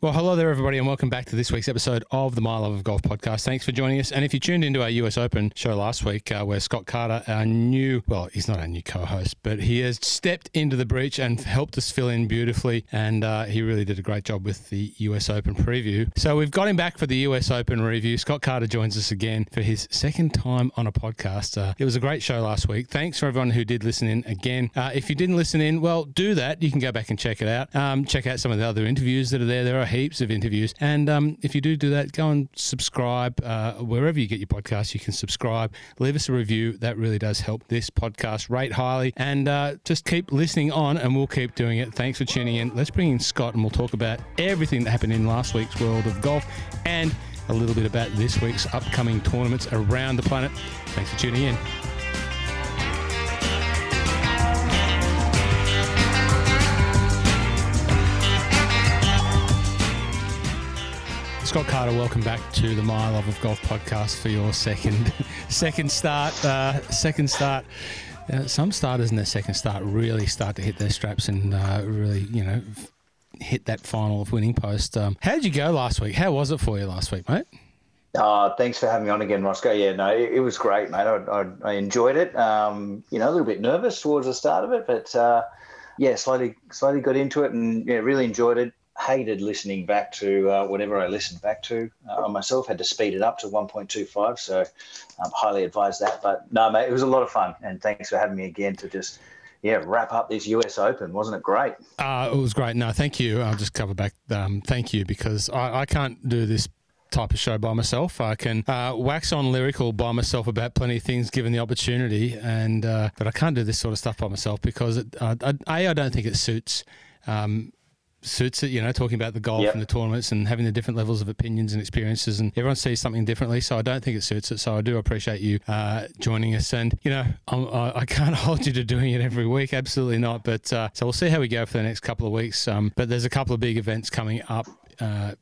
Well, hello there, everybody, and welcome back to this week's episode of the My Love of Golf podcast. Thanks for joining us. And if you tuned into our US Open show last week, uh, where Scott Carter, our new, well, he's not our new co host, but he has stepped into the breach and helped us fill in beautifully. And uh, he really did a great job with the US Open preview. So we've got him back for the US Open review. Scott Carter joins us again for his second time on a podcast. Uh, it was a great show last week. Thanks for everyone who did listen in again. Uh, if you didn't listen in, well, do that. You can go back and check it out. Um, check out some of the other interviews that are there. There are heaps of interviews. And um, if you do do that, go and subscribe uh, wherever you get your podcast. You can subscribe, leave us a review. That really does help this podcast rate highly. And uh, just keep listening on, and we'll keep doing it. Thanks for tuning in. Let's bring in Scott, and we'll talk about everything that happened in last week's world of golf and a little bit about this week's upcoming tournaments around the planet. Thanks for tuning in. Scott Carter, welcome back to the My Love of Golf podcast for your second second start. Uh, second start. Uh, some starters in their second start really start to hit their straps and uh, really, you know, hit that final of winning post. Um, how did you go last week? How was it for you last week, mate? Uh, thanks for having me on again, Rossco. Yeah, no, it, it was great, mate. I, I, I enjoyed it. Um, you know, a little bit nervous towards the start of it, but uh, yeah, slowly, slowly got into it, and yeah, really enjoyed it hated listening back to uh, whatever I listened back to. Uh, I myself had to speed it up to 1.25, so um, highly advise that. But no, mate, it was a lot of fun, and thanks for having me again to just yeah wrap up this US Open. Wasn't it great? Uh, it was great. No, thank you. I'll just cover back. Um, thank you because I, I can't do this type of show by myself. I can uh, wax on lyrical by myself about plenty of things given the opportunity, and uh, but I can't do this sort of stuff by myself because it, uh, I, a I don't think it suits. Um, suits it, you know, talking about the golf yep. and the tournaments and having the different levels of opinions and experiences, and everyone sees something differently. So I don't think it suits it. So I do appreciate you uh, joining us, and you know, i'm I can't hold you to doing it every week, absolutely not. But uh, so we'll see how we go for the next couple of weeks. Um, but there's a couple of big events coming up. Uh,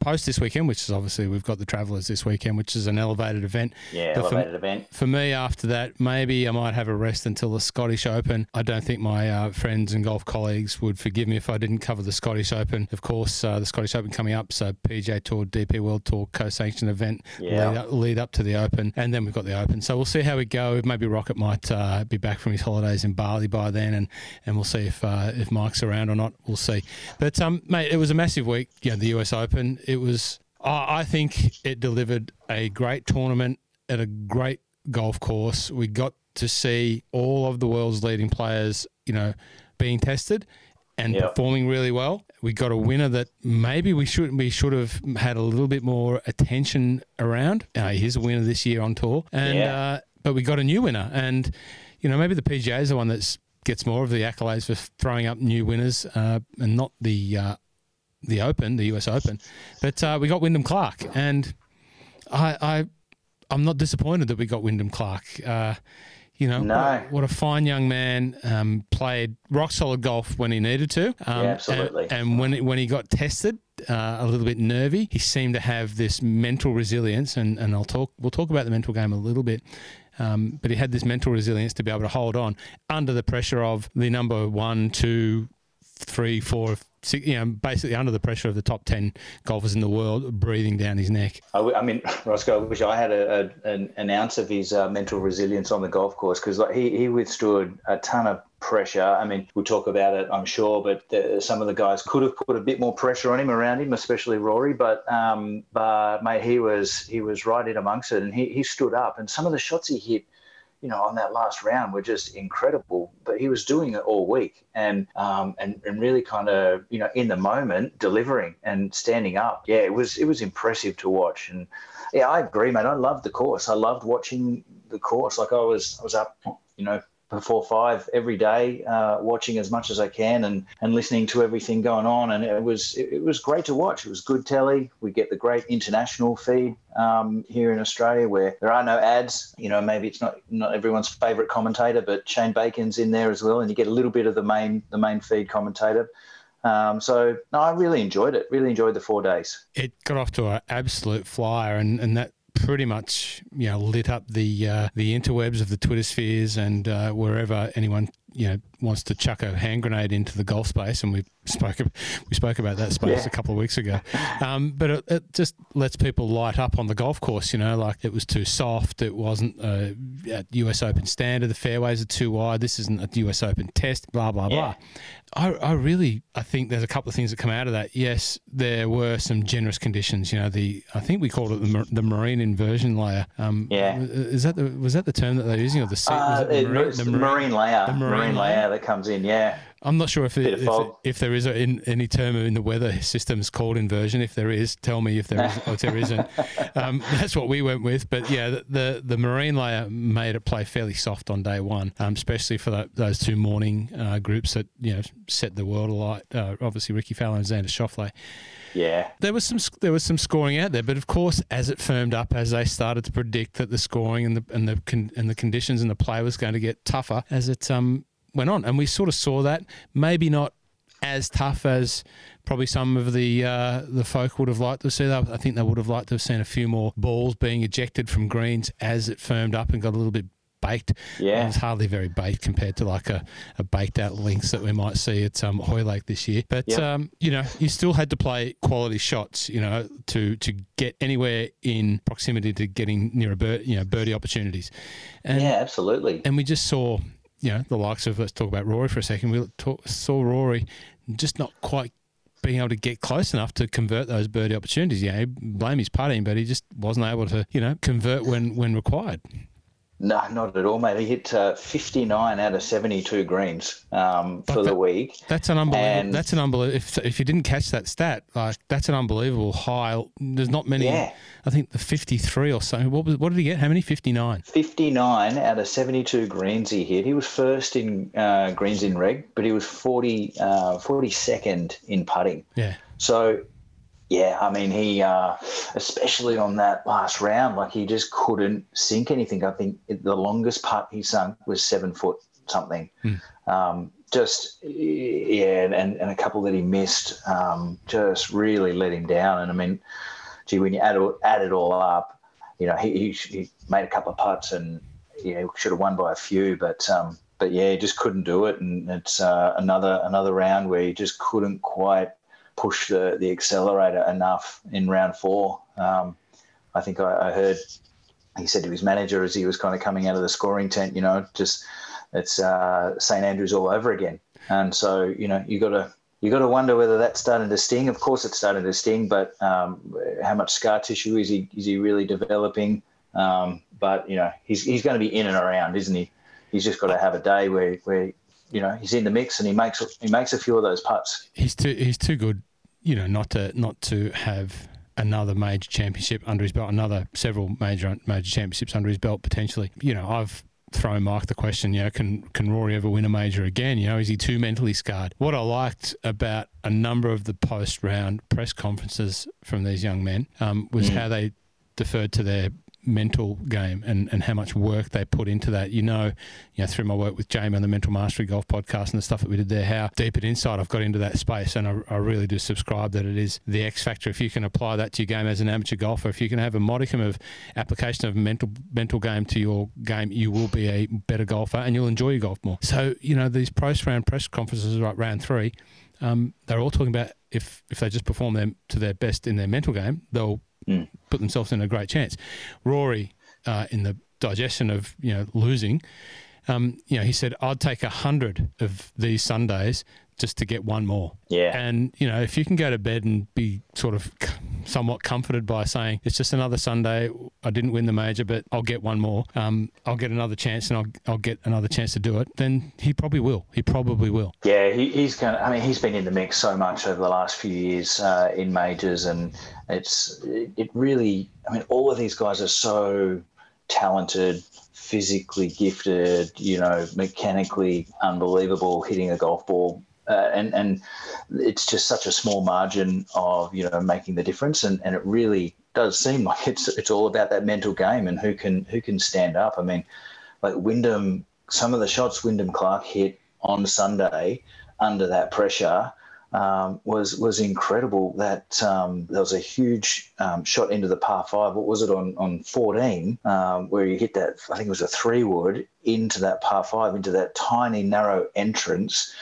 post this weekend, which is obviously we've got the Travelers this weekend, which is an elevated event. Yeah, but elevated for, event. For me, after that, maybe I might have a rest until the Scottish Open. I don't think my uh, friends and golf colleagues would forgive me if I didn't cover the Scottish Open. Of course, uh, the Scottish Open coming up, so PGA Tour, DP World Tour co-sanctioned event yeah. lead, up, lead up to the Open, and then we've got the Open. So we'll see how we go. Maybe Rocket might uh, be back from his holidays in Bali by then, and, and we'll see if uh, if Mike's around or not. We'll see. But um, mate, it was a massive week. Yeah, the US Open. It was I think it delivered a great tournament at a great golf course. We got to see all of the world's leading players, you know, being tested and yep. performing really well. We got a winner that maybe we should we should have had a little bit more attention around. Uh, he's a winner this year on tour, and yeah. uh, but we got a new winner, and you know maybe the PGA is the one that gets more of the accolades for throwing up new winners, uh, and not the uh, the Open, the US Open, but uh, we got Wyndham Clark, and I, I I'm not disappointed that we got Wyndham Clark. Uh, you know, no. what, what, a fine young man. Um, played rock solid golf when he needed to. Um, yeah, absolutely. And, and, when when he got tested, uh, a little bit nervy, he seemed to have this mental resilience. And, and I'll talk. We'll talk about the mental game a little bit. Um, but he had this mental resilience to be able to hold on under the pressure of the number one, two, three, four, you know, basically under the pressure of the top 10 golfers in the world breathing down his neck. I, I mean, Rossco, I wish I had a, a an, an, ounce of his uh, mental resilience on the golf course because like, he, he withstood a ton of pressure. I mean, we'll talk about it, I'm sure, but the, some of the guys could have put a bit more pressure on him around him, especially Rory. But um, but mate, he was he was right in amongst it, and he, he stood up. And some of the shots he hit – you know, on that last round were just incredible. But he was doing it all week and um, and, and really kind of, you know, in the moment, delivering and standing up. Yeah, it was it was impressive to watch. And yeah, I agree, mate. I loved the course. I loved watching the course. Like I was I was up, you know, before five every day, uh, watching as much as I can and, and listening to everything going on. And it was it, it was great to watch. It was good telly. We get the great international feed um, here in Australia where there are no ads. You know, maybe it's not not everyone's favourite commentator, but Shane Bacon's in there as well, and you get a little bit of the main the main feed commentator. Um, so no, I really enjoyed it. Really enjoyed the four days. It got off to an absolute flyer, and, and that pretty much you know lit up the uh, the interwebs of the Twitter spheres and uh, wherever anyone you know wants to chuck a hand grenade into the golf space, and we spoke we spoke about that space yeah. a couple of weeks ago. Um, but it, it, just lets people light up on the golf course. You know, like it was too soft. It wasn't a US Open standard. The fairways are too wide. This isn't a US Open test. Blah blah yeah. blah. I, I really I think there's a couple of things that come out of that. Yes, there were some generous conditions. You know, the I think we called it the, the marine inversion layer. Um, yeah, is that the was that the term that they're using or the, uh, the, marine, the marine, layer? The marine, marine layer. layer that comes in. Yeah. I'm not sure if it, if, if, there is a, in, any term in the weather systems called inversion. If there is, tell me if there is or if there isn't. Um, that's what we went with. But yeah, the, the, the marine layer made it play fairly soft on day one, um, especially for that, those two morning uh, groups that you know set the world alight. Uh, obviously, Rickie Fowler and Xander Schauffele. Yeah, there was some there was some scoring out there, but of course, as it firmed up, as they started to predict that the scoring and the and the con, and the conditions and the play was going to get tougher, as it um went on, and we sort of saw that. Maybe not as tough as probably some of the uh, the folk would have liked to see. That I think they would have liked to have seen a few more balls being ejected from greens as it firmed up and got a little bit baked. Yeah, it's hardly very baked compared to like a, a baked out links that we might see at um, Hoylake this year. But yep. um, you know, you still had to play quality shots. You know, to to get anywhere in proximity to getting near a bird, you know, birdie opportunities. And, yeah, absolutely. And we just saw you know, the likes of, let's talk about Rory for a second. We talk, saw Rory just not quite being able to get close enough to convert those birdie opportunities. Yeah, blame his putting, but he just wasn't able to, you know, convert when when required. No, not at all, mate. He hit uh, 59 out of 72 greens um, for that, the week. That's an unbelievable. And that's an unbelievable. If, if you didn't catch that stat, like that's an unbelievable high. There's not many. Yeah. I think the 53 or so. What was? What did he get? How many? 59. 59 out of 72 greens he hit. He was first in uh, greens in reg, but he was 40 uh, 42nd in putting. Yeah. So yeah, I mean, he, uh, especially on that last round, like he just couldn't sink anything. I think the longest putt he sunk was seven foot something. Mm. Um, just, yeah, and, and a couple that he missed um, just really let him down. And I mean, gee, when you add, add it all up, you know, he, he, he made a couple of putts and, you know, should have won by a few, but, um, but yeah, he just couldn't do it. And it's uh, another, another round where he just couldn't quite push the, the accelerator enough in round four. Um, I think I, I, heard he said to his manager as he was kind of coming out of the scoring tent, you know, just it's uh, St Andrews all over again. And so, you know, you got to you got to wonder whether that's starting to sting. Of course, it's starting to sting, but um, how much scar tissue is he is he really developing? Um, but you know, he's he's going to be in and around, isn't he? He's just got to have a day where where you know he's in the mix and he makes he makes a few of those putts. He's too he's too good you know, not to not to have another major championship under his belt, another several major major championships under his belt potentially. You know, I've thrown Mark the question, you know, can can Rory ever win a major again? You know, is he too mentally scarred? What I liked about a number of the post round press conferences from these young men um, was mm. how they deferred to their mental game and, and how much work they put into that. You know, you know, through my work with Jamie on the Mental Mastery Golf podcast and the stuff that we did there, how deep and inside I've got into that space. And I, I really do subscribe that it is the X factor. If you can apply that to your game as an amateur golfer, if you can have a modicum of application of mental mental game to your game, you will be a better golfer and you'll enjoy your golf more. So, you know, these post round press conferences like round three, um, they're all talking about if if they just perform them to their best in their mental game, they'll mm. put themselves in a great chance. Rory, uh, in the digestion of you know losing, um, you know he said, "I'd take a hundred of these Sundays just to get one more." Yeah. And you know if you can go to bed and be sort of somewhat comforted by saying it's just another Sunday. I didn't win the major, but I'll get one more. Um, I'll get another chance, and I'll I'll get another chance to do it. Then he probably will. He probably will. Yeah, he, he's going. I mean, he's been in the mix so much over the last few years uh, in majors, and it's it, it really. I mean, all of these guys are so talented, physically gifted, you know, mechanically unbelievable, hitting a golf ball uh, and and it's just such a small margin of you know making the difference, and, and it really does seem like it's it's all about that mental game and who can who can stand up. I mean, like Wyndham, some of the shots Wyndham Clark hit on Sunday under that pressure. um, was was incredible. That um, there was a huge um, shot into the par five. What was it on on fourteen, um, where he hit that? I think it was a three wood into that par five, into that tiny narrow entrance,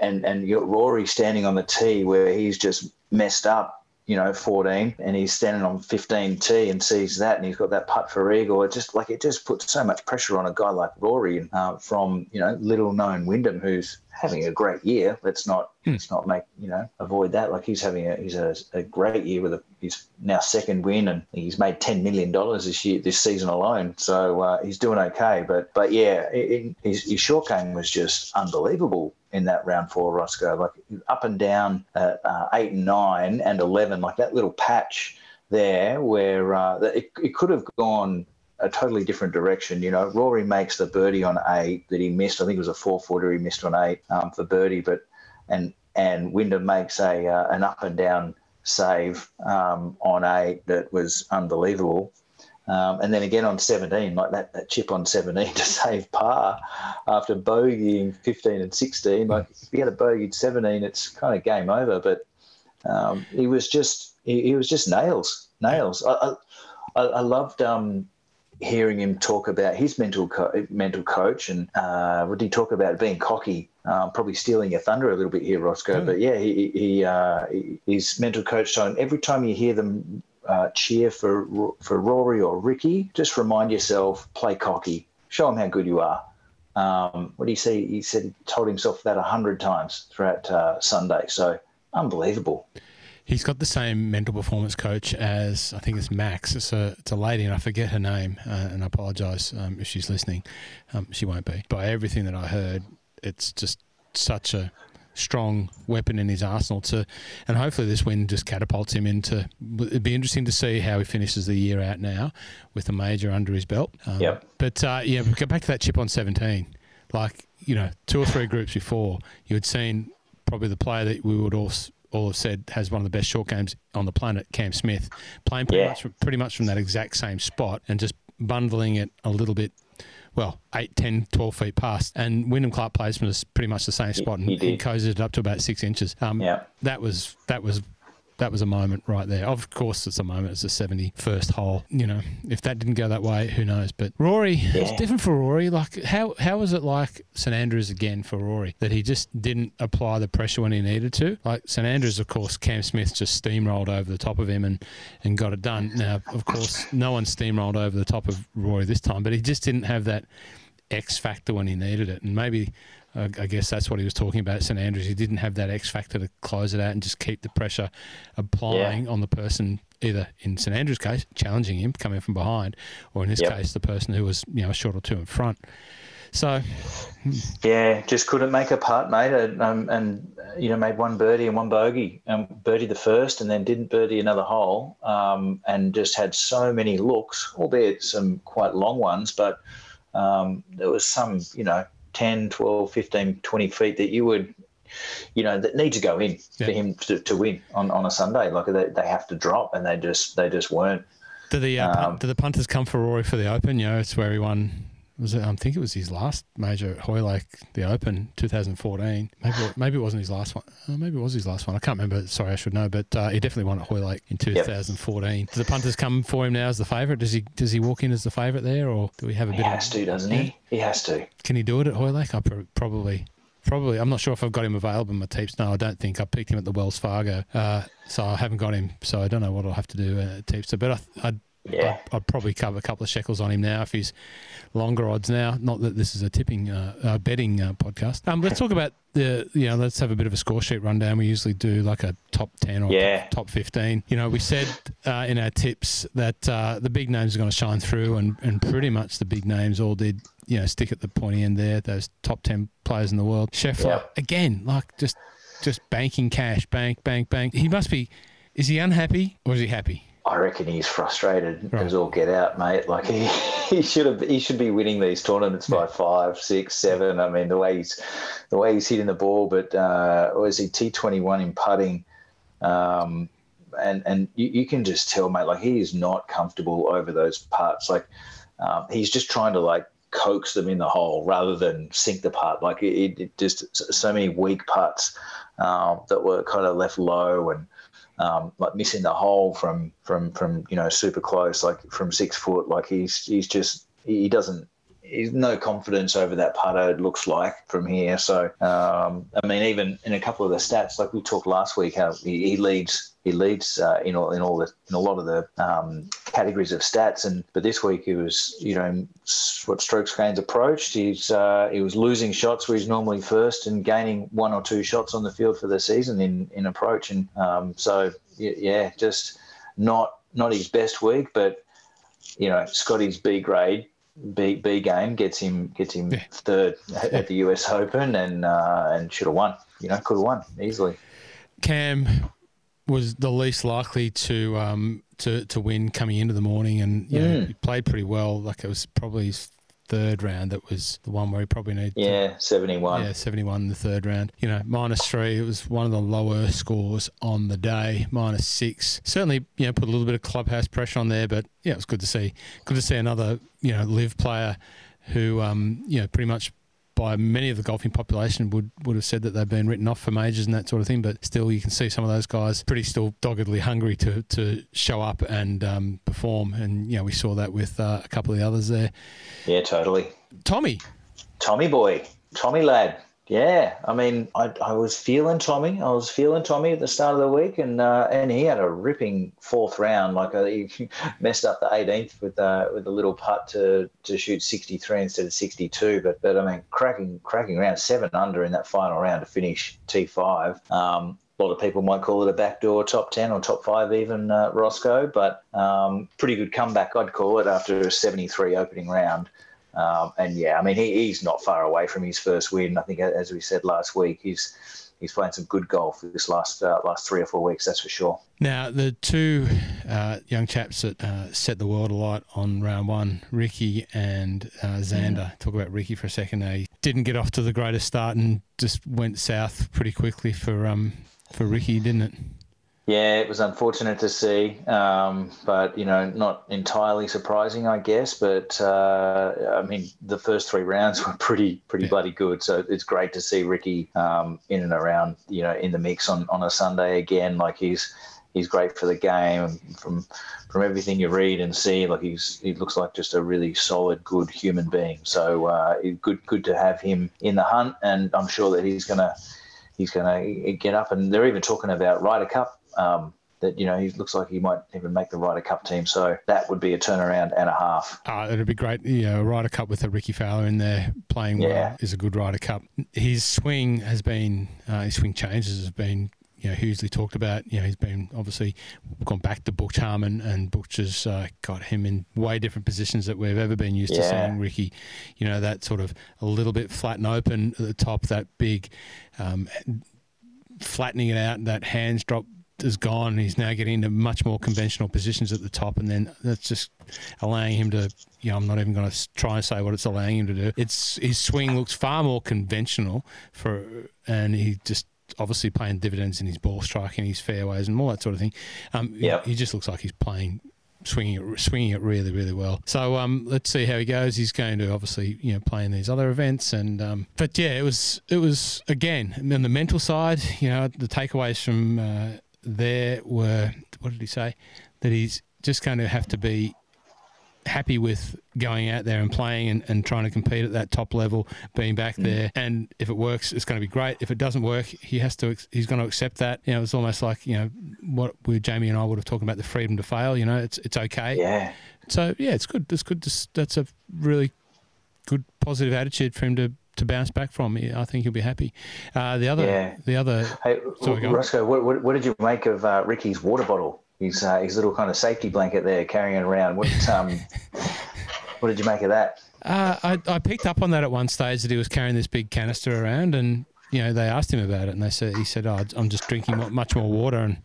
and and you got Rory standing on the tee where he's just messed up you know, 14, and he's standing on 15 tee and sees that, and he's got that putt for eagle. It just like it just puts so much pressure on a guy like Rory uh, from you know little known Wyndham, who's having a great year. Let's not hmm. let's not make you know avoid that. Like he's having a he's a, a great year with a he's now second win, and he's made ten million dollars this year this season alone. So uh, he's doing okay. But but yeah, it, it, his, his short game was just unbelievable in that round four, Rossco. Like up and down at uh, eight and nine and 11, like that little patch there where uh, it, it could have gone a totally different direction. You know, Rory makes the birdie on eight that he missed. I think it was a four footer he missed on eight um, for birdie, but and and Wyndham makes a uh, an up and down save um, on eight that was unbelievable. Um, and then again on 17, like that, that chip on 17 to save par after bogeying 15 and 16. Like if you had a bogeyed 17, it's kind of game over. But um, he was just he, he, was just nails, nails. I, I, I loved um, hearing him talk about his mental co- mental coach and uh, what did he talk about being cocky. Um, probably stealing your thunder a little bit here, Rossco. Mm. But yeah, he, he, uh, his mental coach. So every time you hear them uh, cheer for for Rory or Rickie, just remind yourself, play cocky, show them how good you are. Um, what do you say? He said he told himself that a hundred times throughout uh, Sunday. So unbelievable. He's got the same mental performance coach as I think it's Max. It's a it's a lady, and I forget her name, uh, and I apologise um, if she's listening. Um, she won't be. By everything that I heard, it's just such a strong weapon in his arsenal to, and hopefully this win just catapults him into. It'd be interesting to see how he finishes the year out now with a major under his belt. Um, yep. But uh, yeah, we go back to that chip on seventeen. Like you know, two or three groups before, you had seen probably the player that we would all all have said has one of the best short games on the planet, Cam Smith, playing pretty, yeah. much, pretty much from that exact same spot and just bundling it a little bit well, 8, 10, 12 feet past. And Wyndham Clark plays from pretty much the same spot and he, he it up to about six inches. Um, yeah. That was that was that was a moment right there. Of course, it's a moment. It's the 71st hole. You know, if that didn't go that way, who knows? But Rory, yeah. it's different for Rory. Like, how how was it like St Andrews again for Rory that he just didn't apply the pressure when he needed to? Like St Andrews, of course, Cam Smith just steamrolled over the top of him and and got it done. Now, of course, no one steamrolled over the top of Rory this time, but he just didn't have that X factor when he needed it, and maybe I guess that's what he was talking about at St Andrews. He didn't have that X factor to close it out and just keep the pressure applying yeah. on the person, either in St Andrews' case, challenging him, coming from behind, or in this yep. case, the person who was you know a shot or two in front. So, yeah, just couldn't make a putt, mate, um, and you know made one birdie and one bogey. Um, birdie the first, and then didn't birdie another hole, um, and just had so many looks, albeit some quite long ones, but um, there was some, you know, 10, 12, 15, 20 feet that you would, you know, that need to go in yeah. for him to, to win on, on a Sunday. Like they, they have to drop and they just they just weren't. Do the uh, um, do the punters come for Rory for the Open? You know, it's where he won was it, I think it was his last major at Hoylake, the Open, 2014. Maybe maybe it wasn't his last one. Uh, maybe it was his last one. I can't remember. Sorry, I should know. But uh, he definitely won at Hoylake in 2014. Yep. Do the punters come for him now as the favourite? Does he does he walk in as the favourite there, or do we have a he bit? He has of, to, doesn't he? He has to. Can he do it at Hoylake? I probably. Probably, I'm not sure if I've got him available in my teeps. No, I don't think I picked him at the Wells Fargo, uh, so I haven't got him. So I don't know what I'll have to do at teeps. But I, I yeah. I'd, I'd, probably cover a couple of shekels on him now if he's longer odds now. Not that this is a tipping, uh, uh, betting uh, podcast. Um, let's talk about the, you know, let's have a bit of a score sheet rundown. We usually do like a top 10 or yeah. top 15. You know, we said uh, in our tips that uh, the big names are going to shine through, and, and pretty much the big names all did, you know, stick at the pointy end there, those top 10 players in the world. Scheffler, yeah. again, like just just banking cash, bank, bank, bank. He must be, is he unhappy or is he happy? I reckon he's frustrated right. as all get out, mate. Like he, he should have he should be winning these tournaments by five, six, seven. I mean, the way he's the way he's hitting the ball, but uh, was he T twenty one in putting, um, and and you, you, can just tell, mate. Like he is not comfortable over those parts. Like um, he's just trying to like coax them in the hole rather than sink the putt. Like it, it just so many weak putts um, that were kind of left low and um, like missing the hole from from from you know super close, like from six foot. Like he's he's just he doesn't. He's no confidence over that putter. It looks like from here. So um, I mean, even in a couple of the stats, like we talked last week, how he, he leads he leads uh, in all in all the in a lot of the um, categories of stats. And but this week he was you know what strokes gains approached. He's uh, he was losing shots where he's normally first and gaining one or two shots on the field for the season in in approach. And um, so yeah, just not not his best week, but you know Scotty's B grade. B, B game gets him gets him yeah. third at the US Open and uh, and should have won. You know, could have won easily. Cam, was the least likely to um, to to win coming into the morning, and you know, he played pretty well. Like it was probably his third round that was the one where he probably needed. Yeah, seventy one. Yeah, seventy one in the third round. You know, minus three. It was one of the lower scores on the day. Minus six. Certainly, you know, put a little bit of clubhouse pressure on there, but yeah, it was good to see. Good to see another you know live player who um, you know pretty much by many of the golfing population would, would have said that they've been written off for majors and that sort of thing. But still, you can see some of those guys pretty still doggedly hungry to, to show up and um, perform. And, you know, we saw that with uh, a couple of the others there. Yeah, totally. Tommy. Tommy boy. Tommy lad. Yeah, I mean, I, I was feeling Tommy. I was feeling Tommy at the start of the week, and uh, and he had a ripping fourth round. Like uh, he messed up the 18th with uh, with a little putt to, to shoot 63 instead of 62. But but I mean, cracking cracking round seven under in that final round to finish T5. Um, a lot of people might call it a backdoor top 10 or top five, even uh, Rossco, but um, pretty good comeback, I'd call it, after a 73 opening round. Um, and yeah, I mean, he, he's not far away from his first win. I think, as we said last week, he's he's playing some good golf this last uh, last three or four weeks. That's for sure. Now, the two uh, young chaps that uh, set the world alight on round one, Rickie and uh, Xander. Yeah. Talk about Rickie for a second. He didn't get off to the greatest start and just went south pretty quickly for um for Rickie, didn't it? Yeah, it was unfortunate to see, um, but you know, not entirely surprising, I guess. But uh, I mean, the first three rounds were pretty, pretty yeah. bloody good. So it's great to see Rickie um, in and around, you know, in the mix on, on a Sunday again. Like he's he's great for the game. From from everything you read and see, like he's he looks like just a really solid, good human being. So uh, good good to have him in the hunt, and I'm sure that he's gonna he's gonna get up. And they're even talking about Ryder Cup um, that you know he looks like he might even make the Ryder Cup team. So that would be a turnaround and a half. Uh, it'd be great. Yeah, a Ryder Cup with a Rickie Fowler in there playing yeah. well is a good Ryder Cup. His swing has been uh, his swing changes has been. You know, hugely talked about. You know, he's been obviously gone back to Butch Harmon, and Butch has uh, got him in way different positions that we've ever been used yeah. to seeing Rickie. You know, that sort of a little bit flat and open at the top, that big um, flattening it out, that hands drop is gone. He's now getting into much more conventional positions at the top, and then that's just allowing him to. You know, I'm not even going to try and say what it's allowing him to do. It's his swing looks far more conventional for, and he just obviously playing dividends in his ball striking, his fairways, and all that sort of thing. Um, yeah, he, he just looks like he's playing swinging it, swinging it really, really well. So um, let's see how he goes. He's going to obviously you know play in these other events, and um, but yeah, it was it was again on the mental side. You know, the takeaways from uh, there were what did he say? That he's just going to have to be happy with going out there and playing and, and trying to compete at that top level, being back mm. there. And if it works, it's going to be great. If it doesn't work, he has to. He's going to accept that. You know, it's almost like you know what we Jamie and I would have talked about the freedom to fail. You know, it's it's okay. Yeah. So yeah, it's good. It's good. To, that's a really good positive attitude for him to to bounce back from. I think he'll be happy. Uh, the other, yeah. the other. Hey, sorry, Rossco, what, what, what, did you make of uh, Rickie's water bottle? His uh, his little kind of safety blanket there, carrying it around. What um, what did you make of that? Uh, I I picked up on that at one stage that he was carrying this big canister around, and you know they asked him about it, and they said he said, "Oh, I'm just drinking much more water, and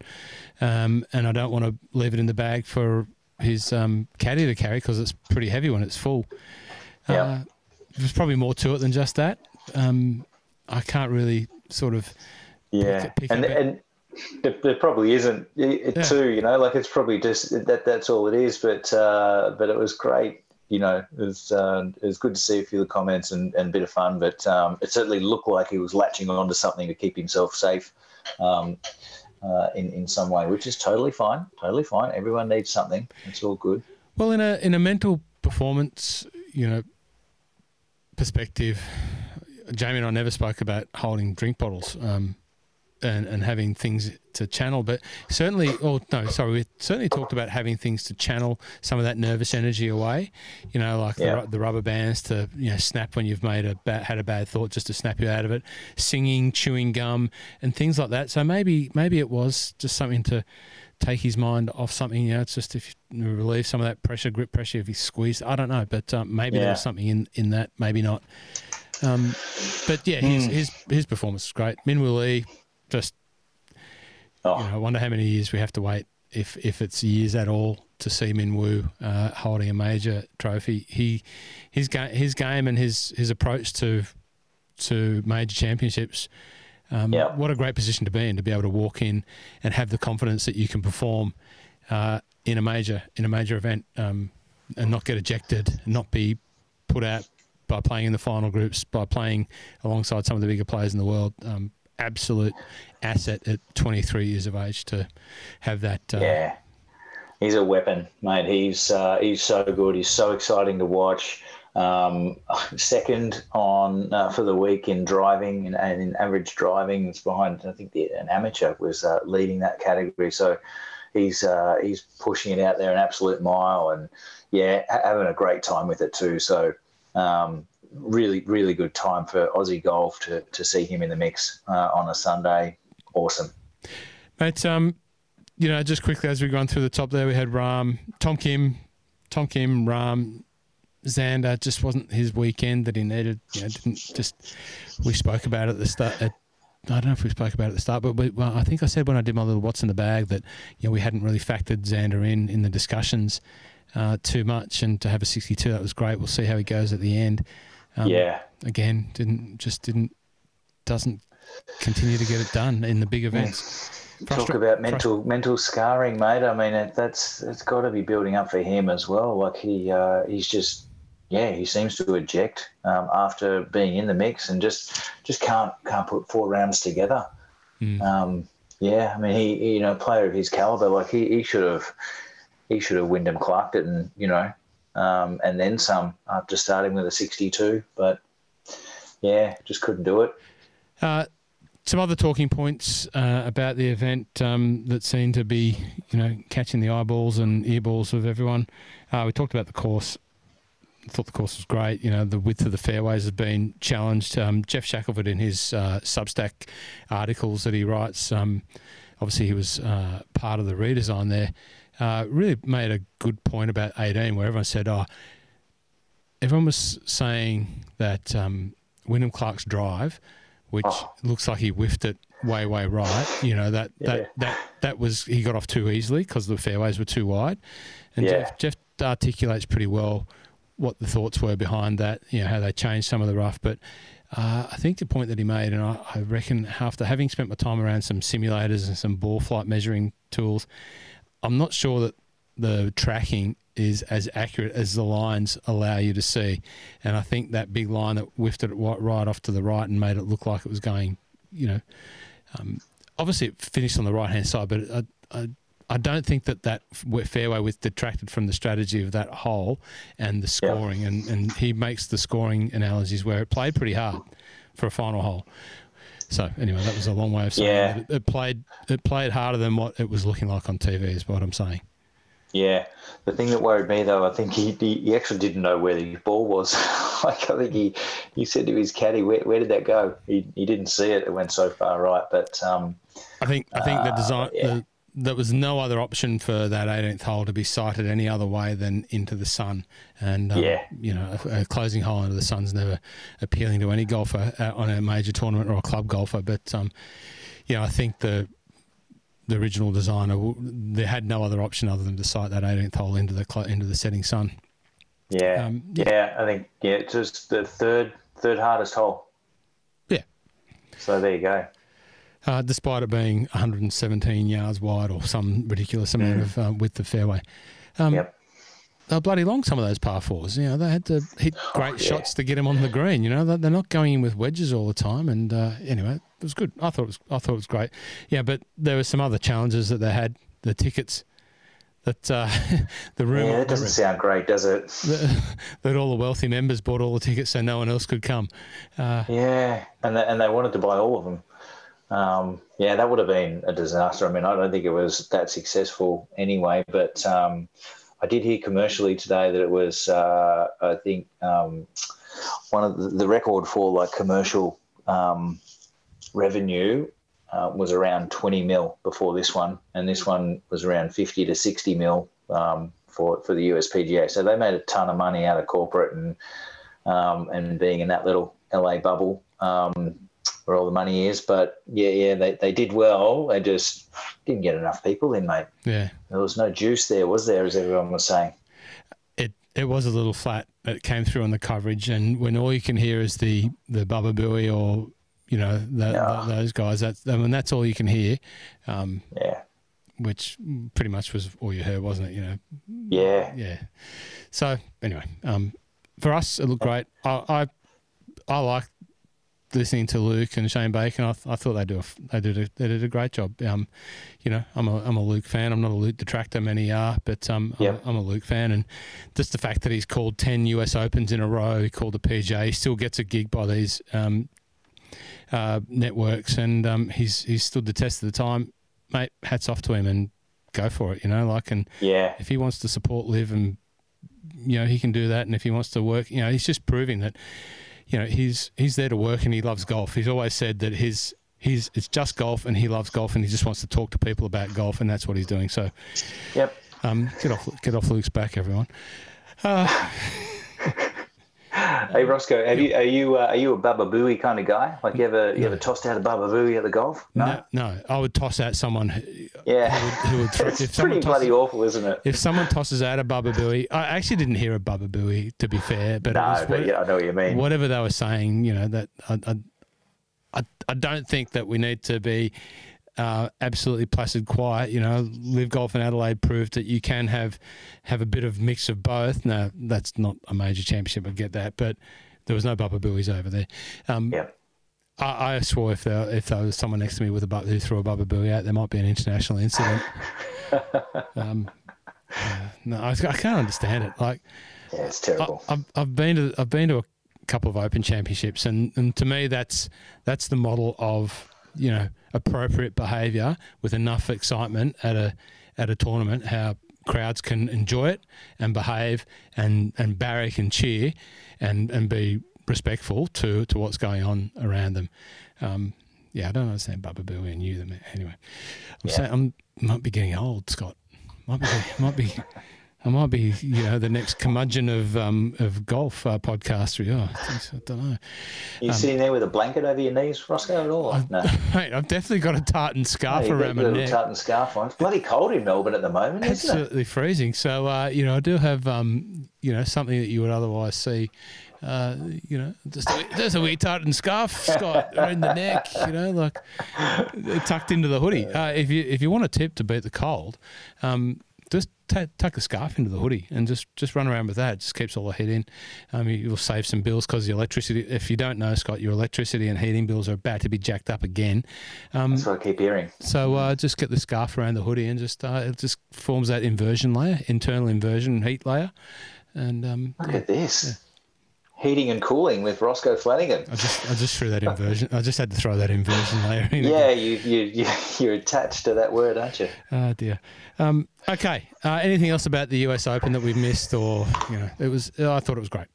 um, and I don't want to leave it in the bag for his um, caddy to carry because it's pretty heavy when it's full." Yeah. Uh, there's probably more to it than just that. Um, I can't really sort of yeah, pick, pick and and there, probably isn't it, yeah. too. You know, like it's probably just that that's all it is. But uh, but it was great. you know, it was, uh, it was good to see a few of the comments and, and a bit of fun, but um, it certainly looked like he was latching on to something to keep himself safe um, uh, in, in some way, which is totally fine. Totally fine. Everyone needs something. It's all good. Well, in a in a mental performance, you know, perspective, Jamie and I never spoke about holding drink bottles. Um, and, and having things to channel. But certainly, oh no, sorry, we certainly talked about having things to channel some of that nervous energy away. You know, like yeah. the, the, rubber bands to you know snap when you've made a bad, had a bad thought, just to snap you out of it. Singing, chewing gum, and things like that. So maybe maybe it was just something to take his mind off something. You know, it's just if you relieve some of that pressure, grip pressure, if he squeezed. I don't know, but um, maybe yeah. there was something in in that. Maybe not. Um, but yeah, his, mm. his his performance is great. Min Woo Lee just oh. you know, I wonder how many years we have to wait if if it's years at all to see Min Woo uh, holding a major trophy. He his game his game and his his approach to to major championships. Um, yeah. What a great position to be in to be able to walk in and have the confidence that you can perform uh, in a major in a major event um, and not get ejected, not be put out by playing in the final groups, by playing alongside some of the bigger players in the world. Um, absolute asset at 23 years of age to have that. Uh, yeah, he's a weapon, mate. He's uh, he's so good. He's so exciting to watch. Um, second on uh, for the week in driving and, and, in average driving. It's behind. I think the, an amateur was uh, leading that category. So he's uh, he's pushing it out there an absolute mile and yeah, having a great time with it too. So. Um, really, really good time for Aussie golf to, to see him in the mix uh, on a Sunday. Awesome. Mate, um, you know, just quickly as we've gone through the top there, we had Rahm, Tom Kim, Tom Kim, Rahm, Xander. Just wasn't his weekend that he needed. You know, didn't just. We spoke about it at the start. At, I don't know if we spoke about it at the start, but we, well, I think I said when I did my little what's in the bag that you know we hadn't really factored Xander in in the discussions uh, too much, and to have a 62 that was great. We'll see how he goes at the end. Um, yeah. Again, didn't just didn't doesn't continue to get it done in the big events. Frustra- Talk about mental frust- mental scarring, mate. I mean, it, that's it's got to be building up for him as well. Like he uh, he's just yeah, he seems to eject um, after being in the mix and just just can't can't put four rounds together. Mm. Um, yeah, I mean, he, he, you know, player of his caliber, like he, he should have he should have Wyndham Clarked it and you know um, and then some after starting with a 62. But yeah, just couldn't do it. Uh, some other talking points uh, about the event um, that seem to be, you know, catching the eyeballs and earballs of everyone. Uh, we talked about the course. Thought the course was great. You know, the width of the fairways has been challenged. Um, Geoff Shackelford in his uh, Substack articles that he writes, um, obviously he was uh, part of the redesign there uh, really made a good point about 18, where everyone said, oh, everyone was saying that um, Wyndham Clark's drive, which oh. looks like he whiffed it way, way right. You know that yeah. that that that was he got off too easily because the fairways were too wide, and yeah. Geoff, Geoff articulates pretty well what the thoughts were behind that. You know how they changed some of the rough, but. Uh, I think the point that he made, and I, I reckon after having spent my time around some simulators and some ball flight measuring tools, I'm not sure that the tracking is as accurate as the lines allow you to see. And I think that big line that whiffed it right off to the right and made it look like it was going, you know, um, obviously it finished on the right hand side, but I, I, I, don't think that that fairway was detracted from the strategy of that hole and the scoring. Yeah. And, and he makes the scoring analogies where it played pretty hard for a final hole. So anyway, that was a long way of saying yeah. it, it played it played harder than what it was looking like on TV. Is what I'm saying. Yeah, the thing that worried me though, I think he he, he actually didn't know where the ball was. like I think he he said to his caddy, "Where, where did that go?" He, he didn't see it. It went so far right, but um, I think I think uh, the design yeah. the, there was no other option for that 18th hole to be sighted any other way than into the sun. And um, yeah. you know, a, a, closing hole into the sun's never appealing to any golfer uh, on a major tournament or a club golfer. But um, you know, I think the the original designer they had no other option other than to sight that 18th hole into the into the setting sun. Yeah, um, yeah. yeah, I think yeah, it's just the third third hardest hole. Yeah. So there you go uh, despite it being 117 yards wide or some ridiculous amount mm. of uh, width of fairway. Um, yep. They're bloody long. Some of those par fours, you know, they had to hit great oh, yeah. shots to get them on the green. You know, they're not going in with wedges all the time. And uh, anyway, it was good. I thought it was. I thought it was great. Yeah, but there were some other challenges that they had. The tickets that uh, the room. Yeah, it doesn't sound great, does it? that all the wealthy members bought all the tickets so no one else could come. Uh, yeah, and they, and they wanted to buy all of them. Um, yeah, that would have been a disaster. I mean, I don't think it was that successful anyway, but um, I did hear commercially today that it was, uh, I think, um, one of the, the, record for like commercial um, revenue uh, was around 20 mil before this one, and this one was around 50 to 60 mil um, for for the USPGA. So they made a ton of money out of corporate and um, and being in that little LA bubble um, where all the money is. But yeah, yeah, they, they did well. They just didn't get enough people in, mate. Yeah, there was no juice there, was there? As everyone was saying. It it was a little flat. It came through on the coverage, and when all you can hear is the the Baba Booey or you know the, yeah. the, those guys. That's I mean that's all you can hear. Um, yeah. Which pretty much was all you heard, wasn't it? You know. Yeah. Yeah. So anyway, um, for us it looked great. I I, I like listening to Luke and Shane Bacon. I, th- I thought they do a, they did a, they did a great job. Um, you know, I'm a I'm a Luke fan. I'm not a Luke detractor. Many are, but um, yep. I'm, I'm, a Luke fan, and just the fact that he's called ten US Opens in a row, he called the PGA, he still gets a gig by these um, uh, networks, and um, he's he's stood the test of the time, mate. Hats off to him, and go for it. You know, like and yeah, if he wants to support LIV and you know he can do that, and if he wants to work, you know, he's just proving that, you know, he's he's there to work and he loves golf. He's always said that his he's it's just golf and he loves golf and he just wants to talk to people about golf and that's what he's doing. So, yep. Um, get off get off Luke's back, everyone. Uh, hey Rossco, have you are you uh, are you a Baba Booey kind of guy? Like you ever you ever tossed out a Baba Booey at the golf? No, no, no. I would toss out someone. Who, yeah, who would, who would throw, it's if pretty bloody awful, isn't it? If someone tosses out a Baba Booey, I actually didn't hear a Baba Booey to be fair, but no, was, but yeah, I know what you mean. Whatever they were saying, you know that I, I, I, I don't think that we need to be uh, absolutely placid quiet. You know, LIV Golf in Adelaide proved that you can have have a bit of mix of both. Now that's not a major championship, I get that, but there was no Baba Booey's over there. Um, yeah. I, I, swore if there if there was someone next to me with a bu- who threw a Baba Booey out, there might be an international incident. um, uh, no, I, I, can't understand it. Like, yeah, it's terrible. I, have I've been to I've been to a couple of Open Championships, and, and to me that's that's the model of you know appropriate behaviour with enough excitement at a at a tournament. How crowds can enjoy it and behave and and barrack and cheer and and be respectful to to what's going on around them. Um, yeah, I don't understand Baba Booey and you them anyway. I'm yeah. saying I'm might be getting old, Scott. Might be might be I might be, you know, the next curmudgeon of um, of golf uh, podcaster. Oh, I, don't know. Are you um, sitting there with a blanket over your knees, Rossco, at all? I, no. Mate, I've definitely got a tartan scarf no, around my neck. tartan scarf on. It's bloody cold in Melbourne at the moment, Absolutely freezing. So, uh, you know, I do have, um, you know, something that you would otherwise see uh, you know, just a, just a wee tartan scarf, Scott, around the neck, you know, like tucked into the hoodie. Uh, if you if you want a tip to beat the cold, um, t- tuck a scarf into the hoodie and just, just run around with that. It just keeps all the heat in. Um, you, will save some bills because the electricity. If you don't know, Scott, your electricity and heating bills are about to be jacked up again. Um, That's what I keep hearing. So uh, just get the scarf around the hoodie and just uh, it just forms that inversion layer, internal inversion heat layer. And um, look yeah, at this. Yeah heating and cooling with Rossco Flanagan. I just, I just threw that inversion. I just had to throw that inversion layer in. Yeah, you, you, you, you're attached to that word, aren't you? Oh dear. Um, okay. Uh, anything else about the US Open that we've missed, or you know, it was? I thought it was great.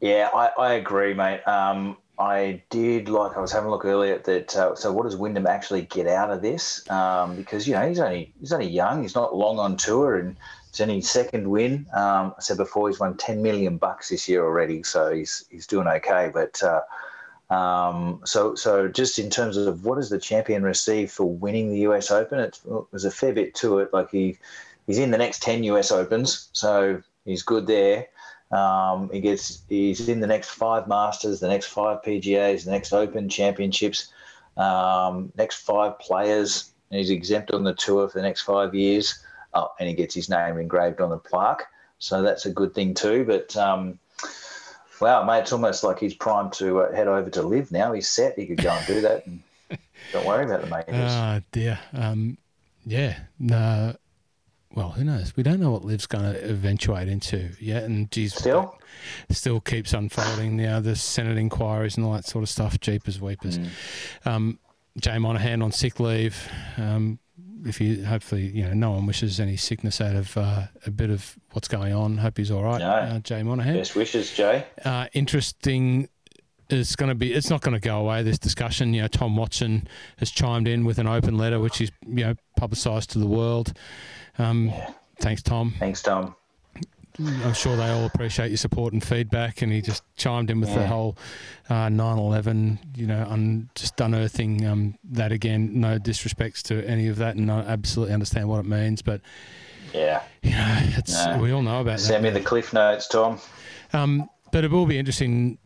Yeah, I, I agree, mate. Um, I did like I was having a look earlier at that. Uh, so, what does Wyndham actually get out of this? Um, because you know he's only he's only young. He's not long on tour, and it's only second win. Um, I said before he's won ten million bucks this year already, so he's he's doing okay. But uh, um, so so just in terms of what does the champion receive for winning the US Open, it, there's a fair bit to it. Like he he's in the next ten US Opens, so he's good there. Um, he gets he's in the next five Masters, the next five PGAs, the next Open Championships, um, next five players. he's exempt on the tour for the next five years. Oh, and he gets his name engraved on the plaque. so that's a good thing too. But um, wow, mate, it's almost like he's primed to uh, head over to LIV now. He's set. He could go and do that. And don't worry about the majors. Oh dear. Um, yeah. No. Well, who knows? We don't know what Liv's going to eventuate into yet, and geez, Still? still keeps unfolding. Now the Senate inquiries and all that sort of stuff. Jeepers weepers. Mm. Um, Jay Monahan on sick leave. Um, if you hopefully you know no one wishes any sickness out of uh, a bit of what's going on. Hope he's all right. No. Uh, Jay Monahan. Best wishes, Jay. Uh, interesting. It's going to be. It's not going to go away. This discussion. You know, Tom Watson has chimed in with an open letter, which he's you know publicised to the world. Um, Thanks, Tom. Thanks, Tom. I'm sure they all appreciate your support and feedback. And he just chimed in with the whole uh, 9/11, you know, un, just unearthing um, that again. No disrespects to any of that, and I absolutely understand what it means. But Yeah. you know, it's No. we all know about Send me that. the cliff notes, Tom. Um, but it will be interesting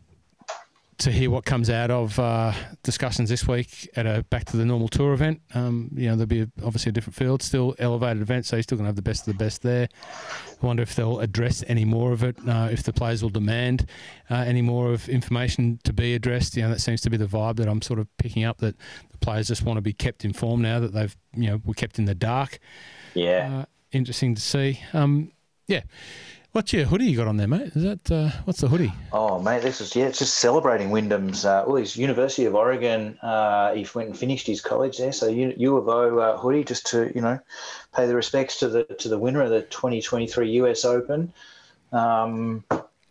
to hear what comes out of uh, discussions this week at a back to the normal tour event. Um, you know, there'll be obviously a different field, still elevated event, so you're still going to have the best of the best there. I wonder if they'll address any more of it, uh, if the players will demand uh, any more of information to be addressed. You know, that seems to be the vibe that I'm sort of picking up that the players just want to be kept informed now that they've, you know, were kept in the dark. Yeah. Uh, interesting to see. Um, yeah. What's your hoodie you got on there, mate? Is that uh, what's the hoodie? Oh, mate, this is yeah, it's just celebrating Wyndham's. Uh, well, his University of Oregon. Uh, he went and finished his college there, so U, U of O uh, hoodie, just to you know, pay the respects to the to the winner of the 2023 US Open. Um,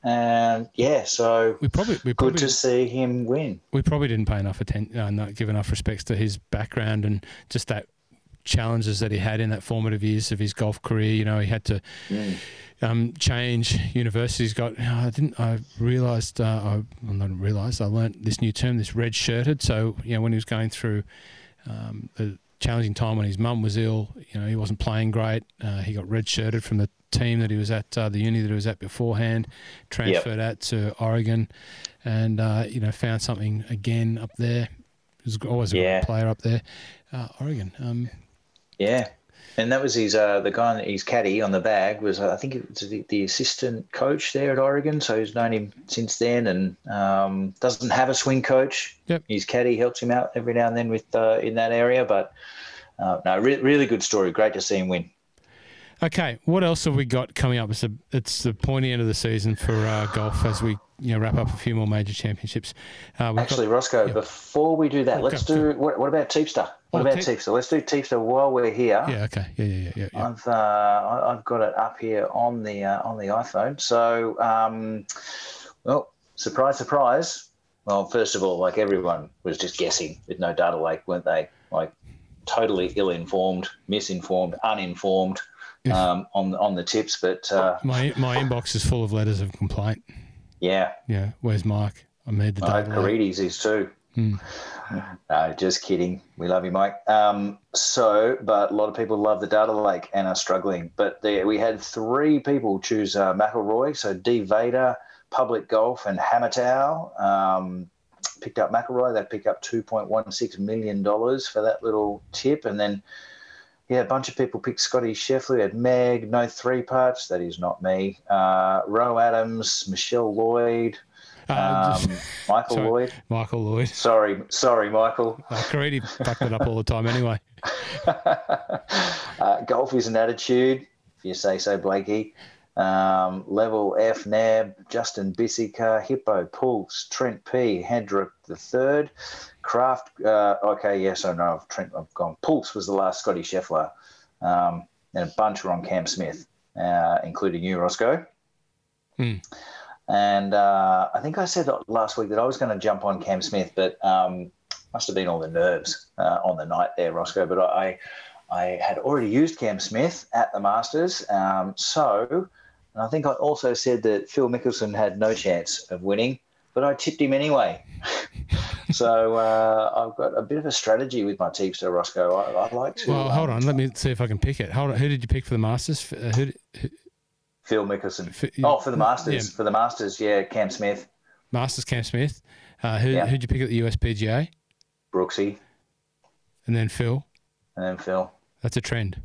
and yeah, so We probably we probably, good to see him win. we probably didn't pay enough attention, uh, not give enough respects to his background and just that challenges that he had in that formative years of his golf career. You know, he had to Mm. um, change universities. Got I didn't I realised uh, I well, not realised I learnt this new term, this red shirted. So you know when he was going through um, the challenging time when his mum was ill, you know he wasn't playing great. Uh, he got red shirted from the team that he was at, uh, the uni that he was at beforehand. Transferred out to Oregon, and uh, you know found something again up there. He was always a Yeah. good player up there, uh, Oregon. Um, Yeah. And that was his uh, the guy his caddy on the bag was I think it was the, the assistant coach there at Oregon, so he's known him since then and um, doesn't have a swing coach. Yep. His caddy helps him out every now and then with uh, in that area, but uh, no, re- really good story. Great to see him win. Okay, what else have we got coming up? It's, a, it's the pointy end of the season for uh, golf as we you know wrap up a few more major championships. Uh, we've Actually, got, Roscoe, yeah. before we do that, Oh, let's do what, what about Teepster? What Oh, about Teep- Teepster? Let's do Teepster while we're here. yeah, okay, yeah, yeah, yeah, yeah. I've uh, I've got it up here on the uh, on the iPhone. So, um, well, surprise, surprise. Well, first of all, like everyone was just guessing with no data lake, weren't they? Like totally ill-informed, misinformed, uninformed. Um, on on the tips. But uh, My my inbox is full of letters of complaint. yeah, Yeah, where's Mike? I made the I hope data. late. Carides is too. Hmm. No, just kidding. We love you, Mike. Um, so, but a lot of people love the data lake and are struggling. But there, we had three people choose uh, McIlroy. So D Vader, Public Golf, and Hammertow um, picked up McIlroy. They picked up two point one six million dollars for that little tip, and then. Yeah, a bunch of people picked Scotty Scheffler. We had Meg, no three parts. That is not me. Uh, Ro Adams, Michelle Lloyd, Uh, um, Michael sorry. Lloyd. Michael Lloyd. Sorry, sorry, Michael. Uh, Caridi fucked it up all the time anyway. uh, golf is an attitude, if you say so, Blakey. Um, level F, Nab, Justin Bissica, Hippo, Pulse, Trent P, Hendrick the third, Kraft. Uh, okay, yes, I know. I've, Trent, I've gone. Pulse was the last Scotty Scheffler, um, and a bunch were on Cam Smith, uh, including you, Roscoe. Hmm. And uh, I think I said last week that I was going to jump on Cam Smith, but um, must have been all the nerves uh, on the night there, Roscoe. But I, I had already used Cam Smith at the Masters, um, so and I think I also said that Phil Mickelson had no chance of winning, but I tipped him anyway. so uh, I've got a bit of a strategy with my Teepster, Roscoe. I, I like to. Well, hold um, on. Let me see if I can pick it. Hold on. Who did you pick for the Masters? Uh, who, who, Phil Mickelson. for, Oh, for the Masters. Yeah, For the Masters, yeah, Cam Smith, Masters Cam Smith. Uh, who Yeah. who'd you pick at the USPGA? Brooksy, And then Phil. and then Phil. That's a trend.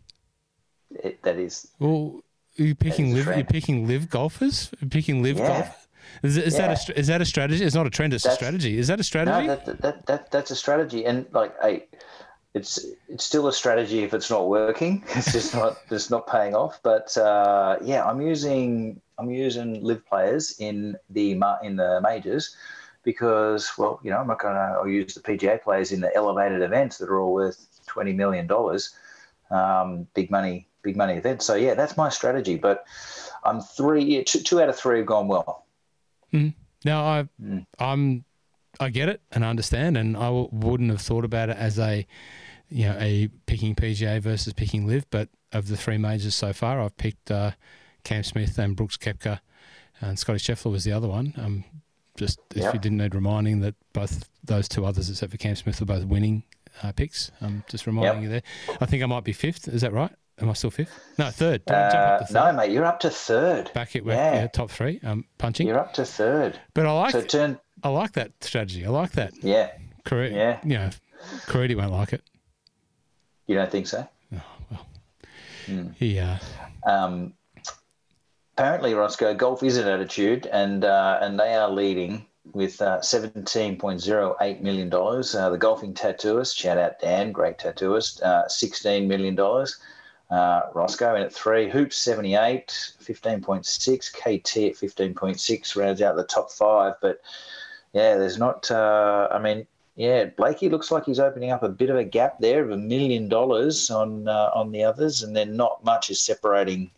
It, that is. Well, you picking LIV? You're picking LIV golfers? You're picking LIV yeah. golf? Is, is yeah. that a, is that a strategy? It's not a trend. It's that's, a strategy. Is that a strategy? No, that, that, that, that's a strategy. And like, hey, it's it's still a strategy if it's not working. It's just not it's not paying off. But uh, yeah, I'm using I'm using LIV players in the in the majors because well, you know, I'm not going to. I'll use the PGA players in the elevated events that are all worth twenty million dollars, um, big money, big money event. So yeah, that's my strategy. But I'm three, two out of three have gone well. Mm. Now I, mm. I'm, I get it and I understand, and I w- wouldn't have thought about it as a, you know, a picking PGA versus picking LIV. But of the three majors so far, I've picked uh, Cam Smith and Brooks Koepka, and Scotty Scheffler was the other one. Um, just if yep. you didn't need reminding that both those two others, except for Cam Smith, were both winning uh, picks. I'm just reminding yep. you there. I think I might be fifth. Is that right? Am I still fifth? No, third. Uh, third. No, mate, you're up to third. Back at yeah. yeah top three. Um, punching. You're up to third. But I like. So turn. I like that strategy. I like that. Yeah. Correct. Yeah. You know, Caridi won't like it. You don't think so? Oh well. Mm. He. Uh, um, apparently, Roscoe, golf is an attitude, and uh, and they are leading with uh, $17.08 million. Uh, the golfing tattooist, shout out Dan, great tattooist, uh, $16 million. Uh, Roscoe in at three, Hoops 78, 15.6, KT at 15.6 rounds out the top five. But yeah, there's not, uh, I mean, yeah, Blakey looks like he's opening up a bit of a gap there of a million dollars on uh, on the others, and then not much is separating,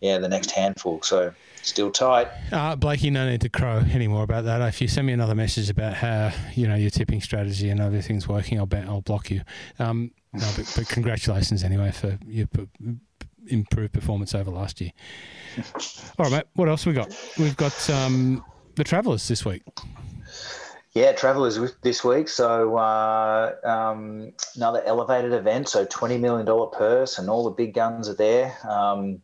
yeah, the next handful. So Still tight. Uh, Blakey, no need to crow anymore about that. If you send me another message about how you know your tipping strategy and everything's working, I'll bet I'll block you. Um, no, but, but, congratulations anyway for your improved performance over last year. All right, mate. What else we got? We've got um, the Travellers this week. Yeah, Travellers this week. So uh, um, another elevated event. So twenty million dollar purse, and all the big guns are there. Um,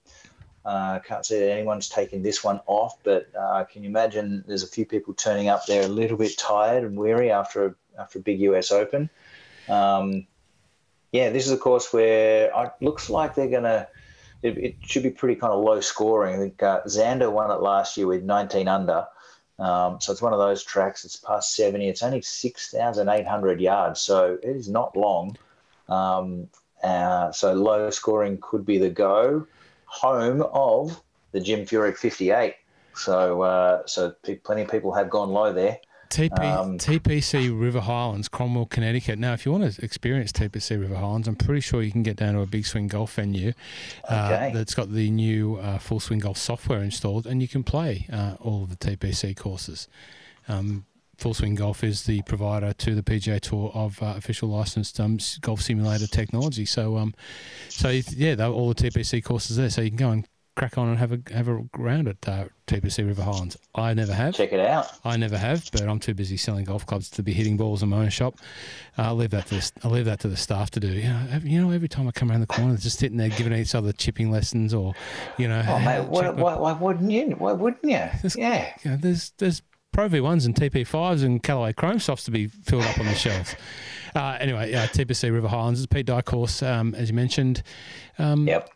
uh, can't see that anyone's taken this one off, but uh, can you imagine there's a few people turning up there a little bit tired and weary after a, after a big US Open. Um, yeah, this is a course where it looks like they're going to, it, it, should be pretty kind of low scoring. I think uh, Xander won it last year with 19 under. Um, so it's one of those tracks. It's past 70. It's only 6,800 yards, so it is not long. Um, uh, so low scoring could be the go home of the Jim Furyk 58. So, uh, so plenty of people have gone low there. TP, um, TPC River Highlands, Cromwell, Connecticut. Now, if you want to experience TPC River Highlands, I'm pretty sure you can get down to a big swing golf venue uh, okay. that's got the new uh, full swing golf software installed, and you can play uh, all of the TPC courses. Um, Full Swing Golf is the provider to the PGA Tour of uh, official licensed um, golf simulator technology. So, um, so yeah, all the TPC courses there, so you can go and crack on and have a have a round at uh, TPC River Highlands. I never have. Check it out. I never have, but I'm too busy selling golf clubs to be hitting balls in my own shop. Uh, I'll leave that to the, I'll leave that to the staff to do. You know, every, you know, every time I come around the corner, they're just sitting there giving each other chipping lessons, or you know. Oh mate, why, why, why, wouldn't you? Why wouldn't you? yeah. You know, there's there's Pro V1s and TP5s and Callaway Chrome Softs to be filled up on the shelves. Uh, anyway, uh, TPC River Highlands is Pete Dye course, um, as you mentioned. Um, yep.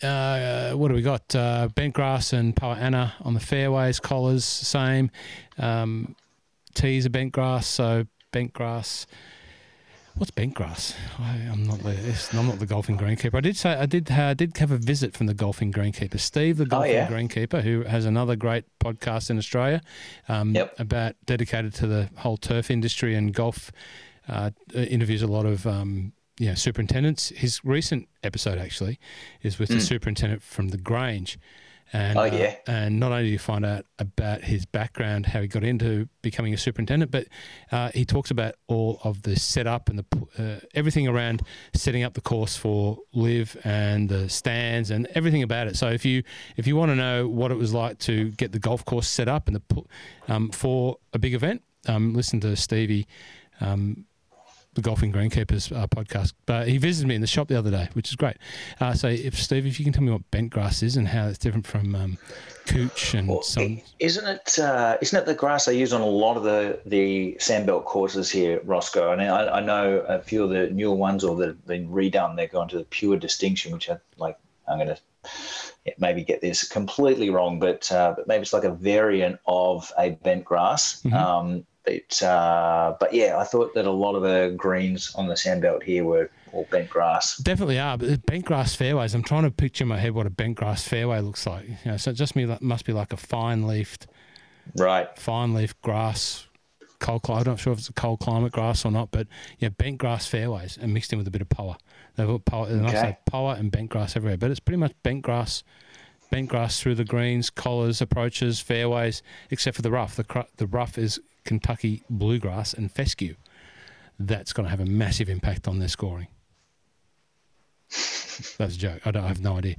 Uh, what do we got? Uh, bentgrass and Poa annua on the fairways, collars, same. Um, tees are bentgrass, so bentgrass What's bentgrass? I, am not the I'm not the golfing greenkeeper. I did say I did uh, did have a visit from the golfing greenkeeper, Steve, the oh, golfing oh, yeah. greenkeeper, who has another great podcast in Australia um, yep. about dedicated to the whole turf industry and golf. Uh, interviews a lot of um, you know, superintendents. His recent episode actually is with mm. the superintendent from the Grange. And, oh, yeah. Uh, and not only do you find out about his background, how he got into becoming a superintendent, but uh, he talks about all of the setup and the uh, everything around setting up the course for LIV and the stands and everything about it. So if you if you want to know what it was like to get the golf course set up and the um, for a big event, um, listen to Stevie. Um, the Golfing Greenkeepers uh, podcast. But he visited me in the shop the other day, which is great. Uh, so, if Steve, if you can tell me what bent grass is and how it's different from um, cooch and well, some, isn't it? Uh, not it the grass they use on a lot of the the sandbelt courses here, Roscoe? And I, I know a few of the newer ones or that have been redone. They're going to the pure distinction, which I like. I'm going to maybe get this completely wrong, but uh, but maybe it's like a variant of a bent grass. Mhm. Um, but uh, but yeah, I thought that a lot of the greens on the sandbelt here were all bent grass. Definitely are, but bent grass fairways. I'm trying to picture in my head what a bent grass fairway looks like. You know, so it just me must be like a fine leafed, Right. fine leaf grass. Cold climate. I'm not sure if it's a cold climate grass or not, but yeah, bent grass fairways and mixed in with a bit of power. They've got power, and I Okay. say power and bent grass everywhere, but it's pretty much bent grass, bent grass through the greens, collars, approaches, fairways, except for the rough. The cr- the rough is Kentucky bluegrass and fescue. That's going to have a massive impact on their scoring. That's a joke. I, don't, I have no idea.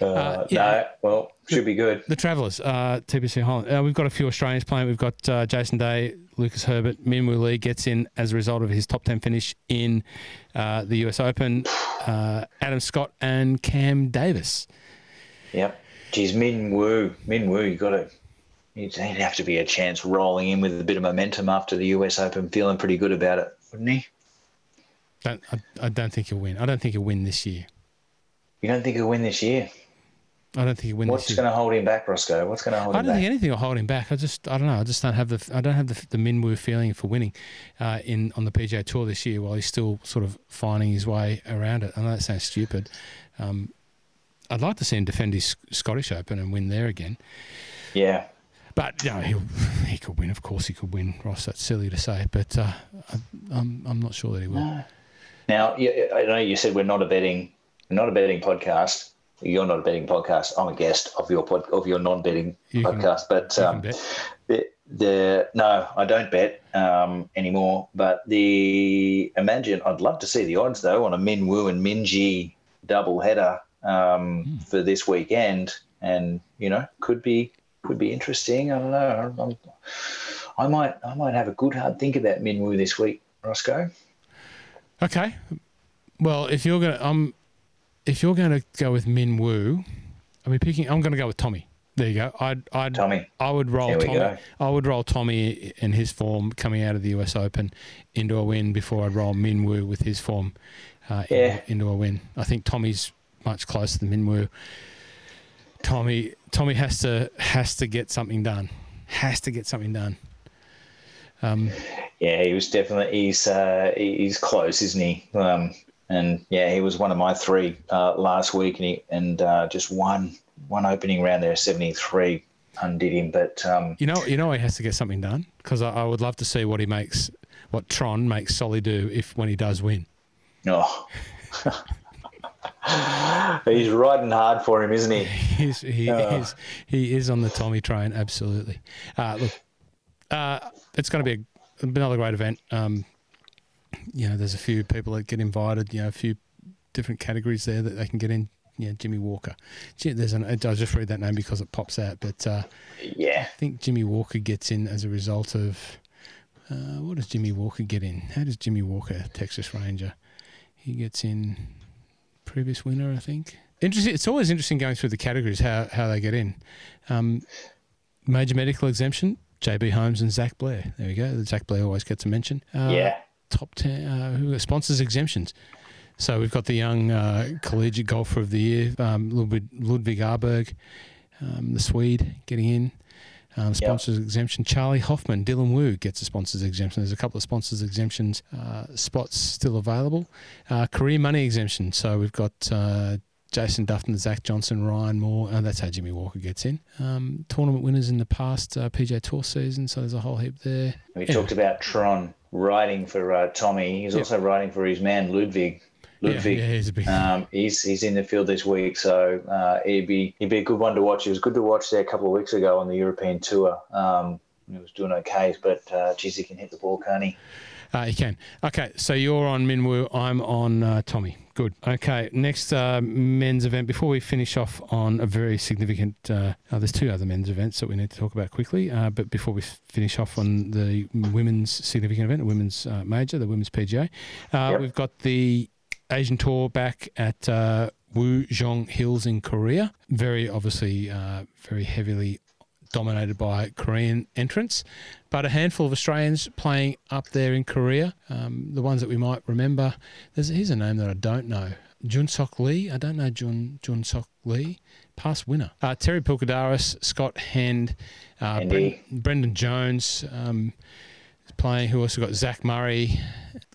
Uh, Uh, yeah. No, well, should be good. The Travellers, uh, TPC Holland. Uh, we've got a few Australians playing. We've got uh, Jason Day, Lucas Herbert, Min Woo Lee gets in as a result of his top 10 finish in uh, the US Open. Uh, Adam Scott and Cam Davis. Yep. Geez, Min Woo, Min Woo, you got to. He'd he'd have to be a chance rolling in with a bit of momentum after the US Open, feeling pretty good about it, wouldn't he? Don't, I, I don't think he'll win. I don't think he'll win this year. You don't think he'll win this year? I don't think he'll win What's this year. going to hold him back, Roscoe? What's going to hold I him don't back? think anything will hold him back. I just, I don't know. I just don't have the, I don't have the, the Min Woo feeling for winning uh, in on the PGA Tour this year. While he's still sort of finding his way around it. I know that sounds stupid. Um, I'd like to see him defend his Scottish Open and win there again. yeah. But you know, he'll, he could win. Of course, he could win. Ross, that's silly to say, but uh, I, I'm, I'm not sure that he will. Now, I know you said we're not a betting, not a betting podcast. You're not a betting podcast. I'm a guest of your pod, of your non-betting You can- podcast. but can um, bet. the, the no, I don't bet um, anymore. But the imagine, I'd love to see the odds though on a Min Woo and Minji double header um, Hmm. for this weekend, and you know could be could be interesting. I don't know. I'm, I might I might have a good hard think about Min Woo this week, Roscoe. Okay. Well, if you're gonna, um, if you're going to go with Min Woo, I mean, picking, I'm going to go with Tommy. There you go. I'd, I'd, Tommy. I would roll Tommy. go. I would roll Tommy in his form coming out of the US Open into a win before I'd roll Min Woo with his form uh, Yeah. into, a win. I think Tommy's much closer than Min Woo. Tommy, Tommy has to has to get something done. Has to get something done. Um, Yeah, he was definitely he's uh, he's close, isn't he? Um, and yeah, he was one of my three uh, last week, and he and uh, just one one opening round there, seventy three, undid him. But um, You know, you know, he has to get something done because I, I would love to see what he makes, what Tron makes Solly do if when he does win. oh, he's riding hard for him, isn't he? He's, he Oh. is he is on the Tommy train, absolutely. Uh, look, uh, it's going to be a, another great event. Um, you know, there's a few people that get invited. You know, a few different categories there that they can get in. Yeah, Jimmy Walker. There's an. I just read that name because it pops out, but. Uh, Yeah, I think Jimmy Walker gets in as a result of uh, what does Jimmy Walker get in? How does Jimmy Walker, Texas Ranger, he gets in previous winner, I think. Interesting. It's always interesting going through the categories how how they get in. Um, major medical exemption. JB Holmes and Zach Blair. There we go. Zach Blair always gets a mention. Uh, yeah. top 10 uh, who sponsors exemptions. So we've got the young uh, collegiate golfer of the year, um, Ludwig, Ludwig Åberg, um, the Swede, getting in. Um, sponsors exemption. Charley Hoffman, Dylan Wu gets a sponsors exemption. There's a couple of sponsors exemptions uh, spots still available. Uh, career money exemption. So we've got uh, Jason Dufner, Zach Johnson, Ryan Moore. Oh, that's how Jimmy Walker gets in. Um, tournament winners in the past uh, PJ Tour season. So there's a whole heap there. We Yeah. talked about Tron riding for uh, Tommy. He's Yeah. also riding for his man Ludwig. Ludwig. Yeah, yeah, he's a big. Um, he's he's in the field this week, so uh, he'd be he'd be a good one to watch. It was good to watch there a couple of weeks ago on the European tour. Um, he was doing okay, but uh, geez, he can hit the ball, can't he? Uh, you can. Okay, so you're on Min Woo. I'm on uh, Tommy. Good. Okay, next uh, men's event. Before we finish off on a very significant, uh, uh, there's two other men's events that we need to talk about quickly. Uh, but before we f- finish off on the women's significant event, the women's uh, major, the women's PGA, uh, Yep. we've got the Asian Tour back at uh, Woo Jeong Hills in Korea. Very obviously, uh, very heavily dominated by Korean entrants, but a handful of Australians playing up there in Korea. Um, the ones that we might remember. There's here's a name that I don't know. Jun Sok Lee. I don't know Jun Jun Sok Lee. Past winner. Uh, Terry Pilkadaris, Scott Hend, uh, Bren, Brendan Jones um, playing. Who also got Zach Murray,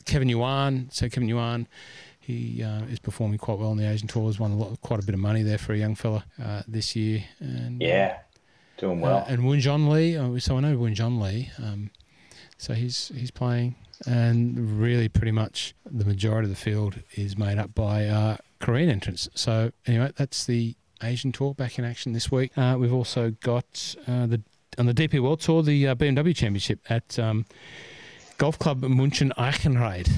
Kevin Yuan. So Kevin Yuan, he uh, is performing quite well on the Asian tours. Won a lot, quite a bit of money there for a young fella uh, this year. And, yeah, doing well. Uh, and John Lee. Oh, so I know Woon John Lee. Um, so he's he's playing, and really pretty much the majority of the field is made up by uh, Korean entrants. So anyway, that's the Asian Tour back in action this week. Uh, we've also got uh, the on the DP World Tour the uh, BMW Championship at um, Golf Club Munchen Eichenried.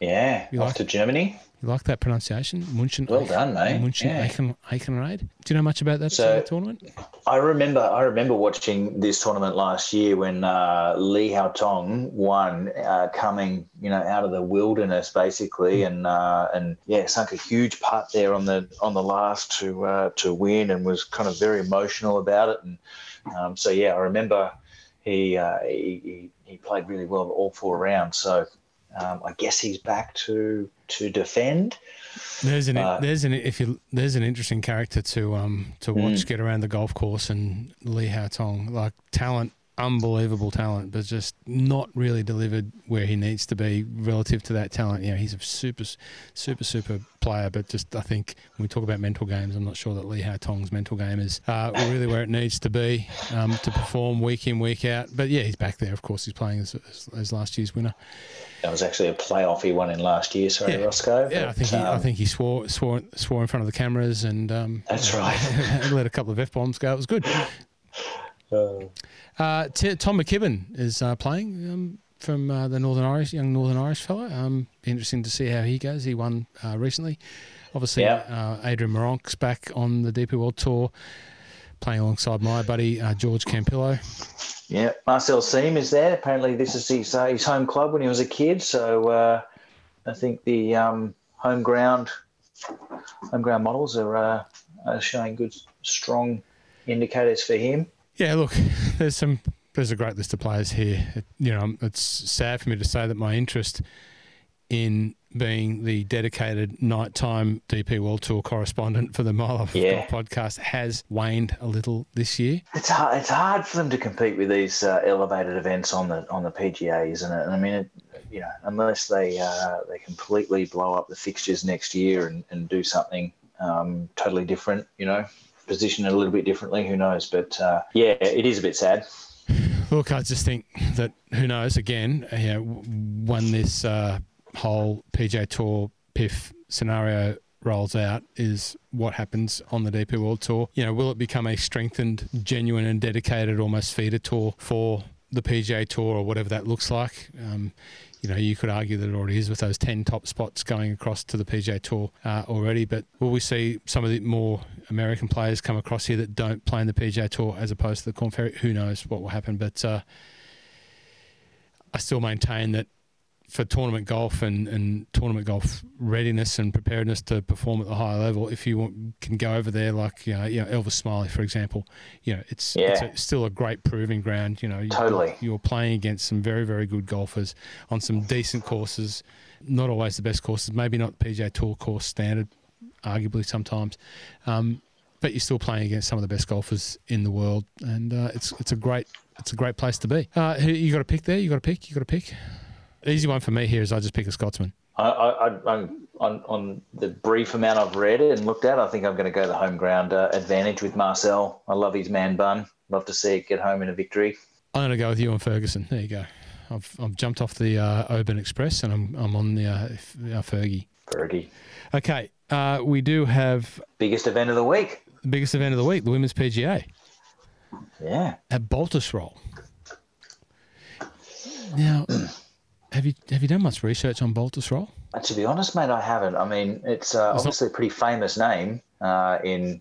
Yeah, you off like, to Germany. You like that pronunciation? Munchen. Well done, mate. Munchen yeah. Eichen. Do you know much about that so, tournament? I remember. I remember watching this tournament last year when uh, Li Haotong won, uh, coming you know out of the wilderness basically, mm. and uh, and yeah, sunk a huge putt there on the on the last to uh, to win, and was kind of very emotional about it. And um, so yeah, I remember he, uh, he he played really well all four rounds. So um, I guess he's back to to defend. There's an uh, there's an if you there's an interesting character to um to watch mm. get around the golf course and Li Haotong like talent unbelievable talent, but just not really delivered where he needs to be relative to that talent. You know, he's a super, super, super player, but just I think when we talk about mental games, I'm not sure that Li Haotong's mental game is uh, really where it needs to be um, to perform week in, week out. But yeah, he's back there. Of course, he's playing as, as, as last year's winner. That was actually a playoff he won in last year. Sorry, yeah. Roscoe. Yeah, I think he, um, I think he swore swore swore in front of the cameras and um, that's right. let a couple of f bombs go. It was good. Uh, uh, T- Tom McKibben is uh, playing um, from uh, the Northern Irish, young Northern Irish fellow. Um, interesting to see how he goes. He won uh, recently. Obviously, uh, Adrian Meronk's back on the DP World Tour, playing alongside my buddy uh, George Campillo. Yeah, Marcel Siem is there. Apparently, this is his, his home club when he was a kid. So I think the um, home ground home ground models are, are showing good, strong indicators for him. Yeah, look, there's some there's a great list of players here. It, you know, it's sad for me to say that my interest in being the dedicated nighttime DP World Tour correspondent for the Mile Off yeah. podcast has waned a little this year. It's hard. It's hard for them to compete with these uh, elevated events on the on the PGA, isn't it? And I mean, it, you know, unless they uh, they completely blow up the fixtures next year and, and do something um, totally different, you know, position it a little bit differently. Who knows? But uh, yeah, it is a bit sad. Look, I just think that who knows? Again, you know, when this uh, whole PGA Tour PIF scenario rolls out, is what happens on the DP World Tour. You know, will it become a strengthened, genuine, and dedicated, almost feeder tour for the PGA Tour or whatever that looks like? Um, you know, you could argue that it already is with those 10 top spots going across to the PGA Tour uh, already. But will we see some of the more American players come across here that don't play in the PGA Tour as opposed to the Korn Ferry? Who knows what will happen? But uh, I still maintain that for tournament golf and, and tournament golf readiness and preparedness to perform at the higher level, if you want, can go over there like you know, you know Elvis Smylie, for example, you know it's, yeah. it's a, still a great proving ground. You know, totally. You're, you're playing against some very very good golfers on some decent courses, not always the best courses, maybe not PGA Tour course standard, arguably sometimes. Um, but you're still playing against some of the best golfers in the world, and uh, it's it's a great it's a great place to be. Uh, you got a pick there? You got a pick? You got a pick? Easy one for me here is I just pick a Scotsman. I, I, I, on, on the brief amount I've read and looked at, I think I'm going to go the home ground uh, advantage with Marcel. I love his man bun. Love to see it get home in a victory. I'm going to go with Ewan Ferguson. There you go. I've, I've jumped off the uh, Oban Express and I'm, I'm on the uh, uh, Fergie. Fergie. Okay. Uh, we do have biggest event of the week. The biggest event of the week, the Women's PGA. Yeah. At Baltusrol. Now. Have you have you done much research on Baltusrol? Uh, to be honest, mate, I haven't. I mean, it's uh, obviously not... a pretty famous name uh, in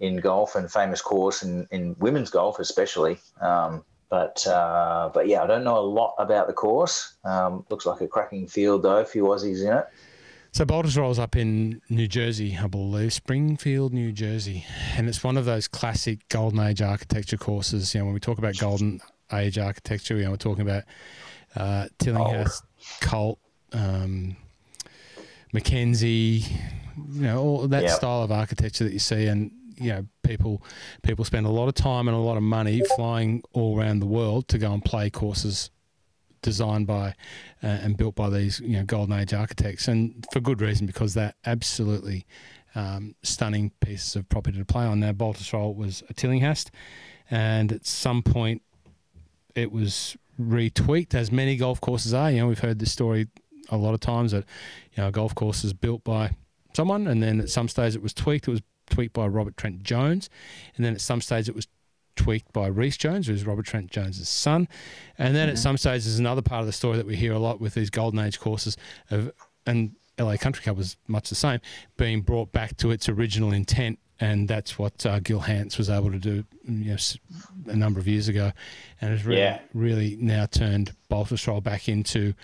in golf and famous course and in women's golf especially. Um, but uh, but yeah, I don't know a lot about the course. Um, looks like a cracking field though. A few Aussies in it. So Baltusrol's up in New Jersey, I believe, Springfield, New Jersey, and it's one of those classic golden age architecture courses. You know, when we talk about golden age architecture, you know, we're talking about uh, Tillinghast, oh. Colt, um, Mackenzie, you know, all that Yep. style of architecture that you see, and you know, people people spend a lot of time and a lot of money flying all around the world to go and play courses designed by uh, and built by these you know golden age architects, and for good reason because they're absolutely um, stunning pieces of property to play on. Now, Baltusrol was a Tillinghast, and at some point it was retweaked, as many golf courses are. You know, we've heard this story a lot of times that you know a golf course is built by someone, and then at some stage it was tweaked. It was tweaked by Robert Trent Jones, and then at some stage it was tweaked by Rees Jones, who's Robert Trent Jones's son. And then at mm-hmm. some stage, there's another part of the story that we hear a lot with these golden age courses of, and LA Country Club was much the same, being brought back to its original intent. And that's what uh, Gil Hanse was able to do you know, a number of years ago. And has really, Yeah. really now turned Baltusrol back into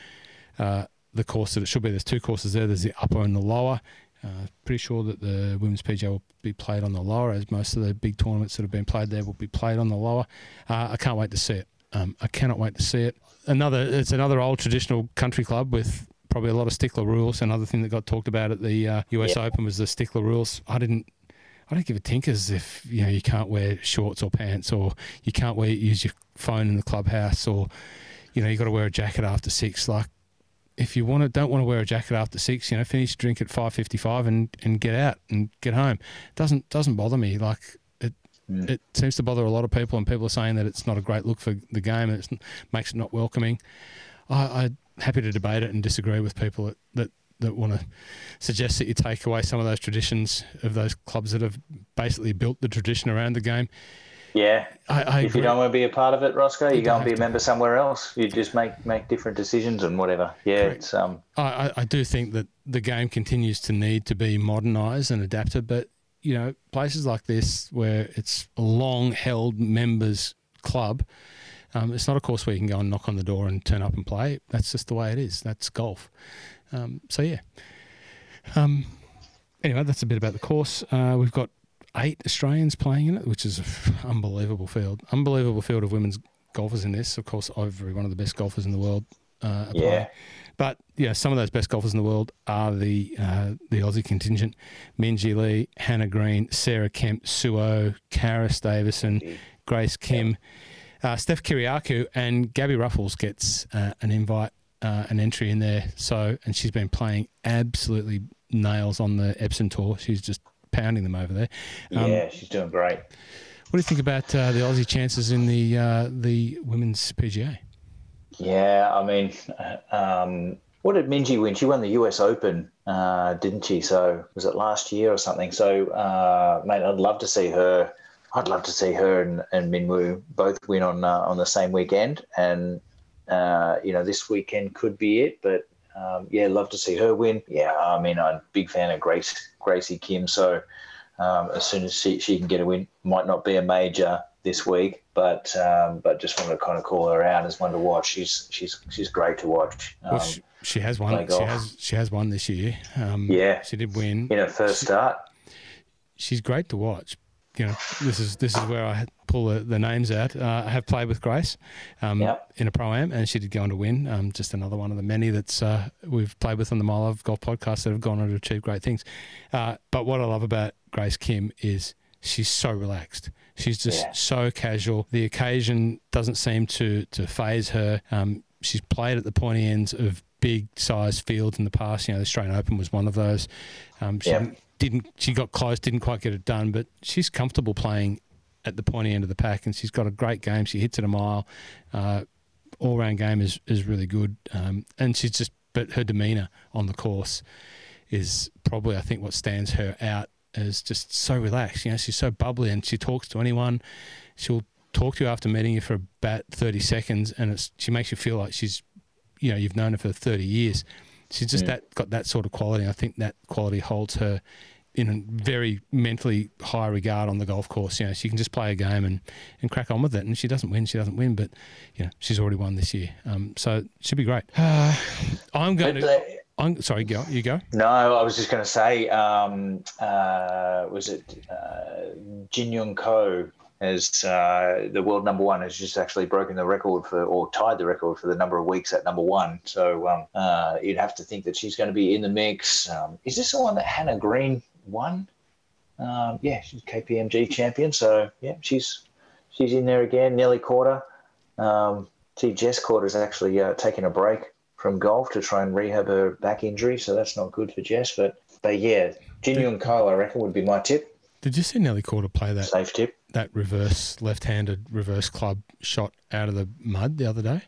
uh, the course that it should be. There's two courses there. There's the upper and the lower. Uh, pretty sure that the women's PGA will be played on the lower, as most of the big tournaments that have been played there will be played on the lower. Uh, I can't wait to see it. Um, I cannot wait to see it. Another, it's another old traditional country club with probably a lot of stickler rules. Another thing that got talked about at the uh, US Yeah. Open was the stickler rules. I didn't. I don't give a tinkers if you know you can't wear shorts or pants, or you can't wear use your phone in the clubhouse, or you know you got to wear a jacket after six. Like if you want to, don't want to wear a jacket after six, you know, finish your drink at five fifty five and, and get out and get home. Doesn't doesn't bother me. Like it Mm. it seems to bother a lot of people, and people are saying that it's not a great look for the game and it makes it not welcoming. I, I'm happy to debate it and disagree with people that, that that want to suggest that you take away some of those traditions of those clubs that have basically built the tradition around the game. Yeah. I, I If you don't want to be a part of it, Roscoe, you You go and be a member somewhere else. You just make make different decisions and whatever. Yeah, Correct. it's um I, I- I do think that the game continues to need to be modernised and adapted, but you know, places like this where it's a long held members club, um, it's not a course where you can go and knock on the door and turn up and play. That's just the way it is. That's golf. Um, so yeah. Um, anyway, that's a bit about the course. Uh, we've got eight Australians playing in it, which is an unbelievable field. Unbelievable field of women's golfers in this. Of course, Ivory, one of the best golfers in the world. Uh, Yeah. But yeah, some of those best golfers in the world are the uh, the Aussie contingent: Minji Lee, Hannah Green, Sarah Kemp, Suo, Karis Davison, Grace Kim, uh, Steph Kyriacou, and Gabby Ruffels gets uh, an invite, uh, an entry in there. So, and she's been playing absolutely nails on the Epson tour. She's just pounding them over there. Um, yeah, she's doing great. What do you think about uh, the Aussie chances in the uh, the women's PGA? Yeah, I mean, um, what did Minji win? She won the US Open, uh, didn't she? So was it last year or something? So, uh, mate, I'd love to see her. I'd love to see her and, and Min Woo both win on uh, on the same weekend, and uh, you know this weekend could be it. But um, yeah, love to see her win. Yeah, I mean, I'm a big fan of Grace Gracie Kim. So um, as soon as she, she can get a win, might not be a major this week, but um, but just want to kind of call her out as one to watch. She's she's she's great to watch. Um, Well, she, she has won. She has she has won this year. Um, Yeah. she did win. in her first start. She's great to watch. You know, this is this is where I pull the, the names out. Uh, I have played with Grace um, Yep. in a pro am, and she did go on to win. Um, just another one of the many that's uh, we've played with on the Mile Love Golf Podcast that have gone on to achieve great things. Uh, but what I love about Grace Kim is she's so relaxed. She's just Yeah. so casual. The occasion doesn't seem to to phase her. Um, she's played at the pointy ends of big size fields in the past. You know, the Australian Open was one of those. Um, she Yeah. Didn't. She got close, didn't quite get it done, but she's comfortable playing at the pointy end of the pack, and she's got a great game. She hits it a mile. Uh, all round game is is really good, um, and she's just. But her demeanour on the course is probably, I think, what stands her out as just so relaxed. You know, she's so bubbly, and she talks to anyone. She'll talk to you after meeting you for about thirty seconds, and it's she makes you feel like she's, you know, you've known her for thirty years. She's just Yeah. that got that sort of quality. I think that quality holds her in a very mentally high regard on the golf course. You know, she can just play a game and, and crack on with it. And she doesn't win, she doesn't win, but you know, she's already won this year. Um, so it should be great. Uh, I'm going But, to. I'm sorry, go. You go. no, I was just going to say, um, uh, was it uh, Jin Young Ko as uh, the world number one has just actually broken the record for, or tied the record for the number of weeks at number one. So um, uh, you'd have to think that she's going to be in the mix. Um, is this the one that Hannah Green won? Um, yeah, she's KPMG champion. So yeah, she's she's in there again. Nelly Korda. Um, see, Jess is actually uh, taking a break from golf to try and rehab her back injury, so that's not good for Jess. But but yeah, Jin Young Ko, I reckon, would be my tip. Did you see Nelly Korda play that safe tip? That reverse left-handed reverse club shot out of the mud the other day.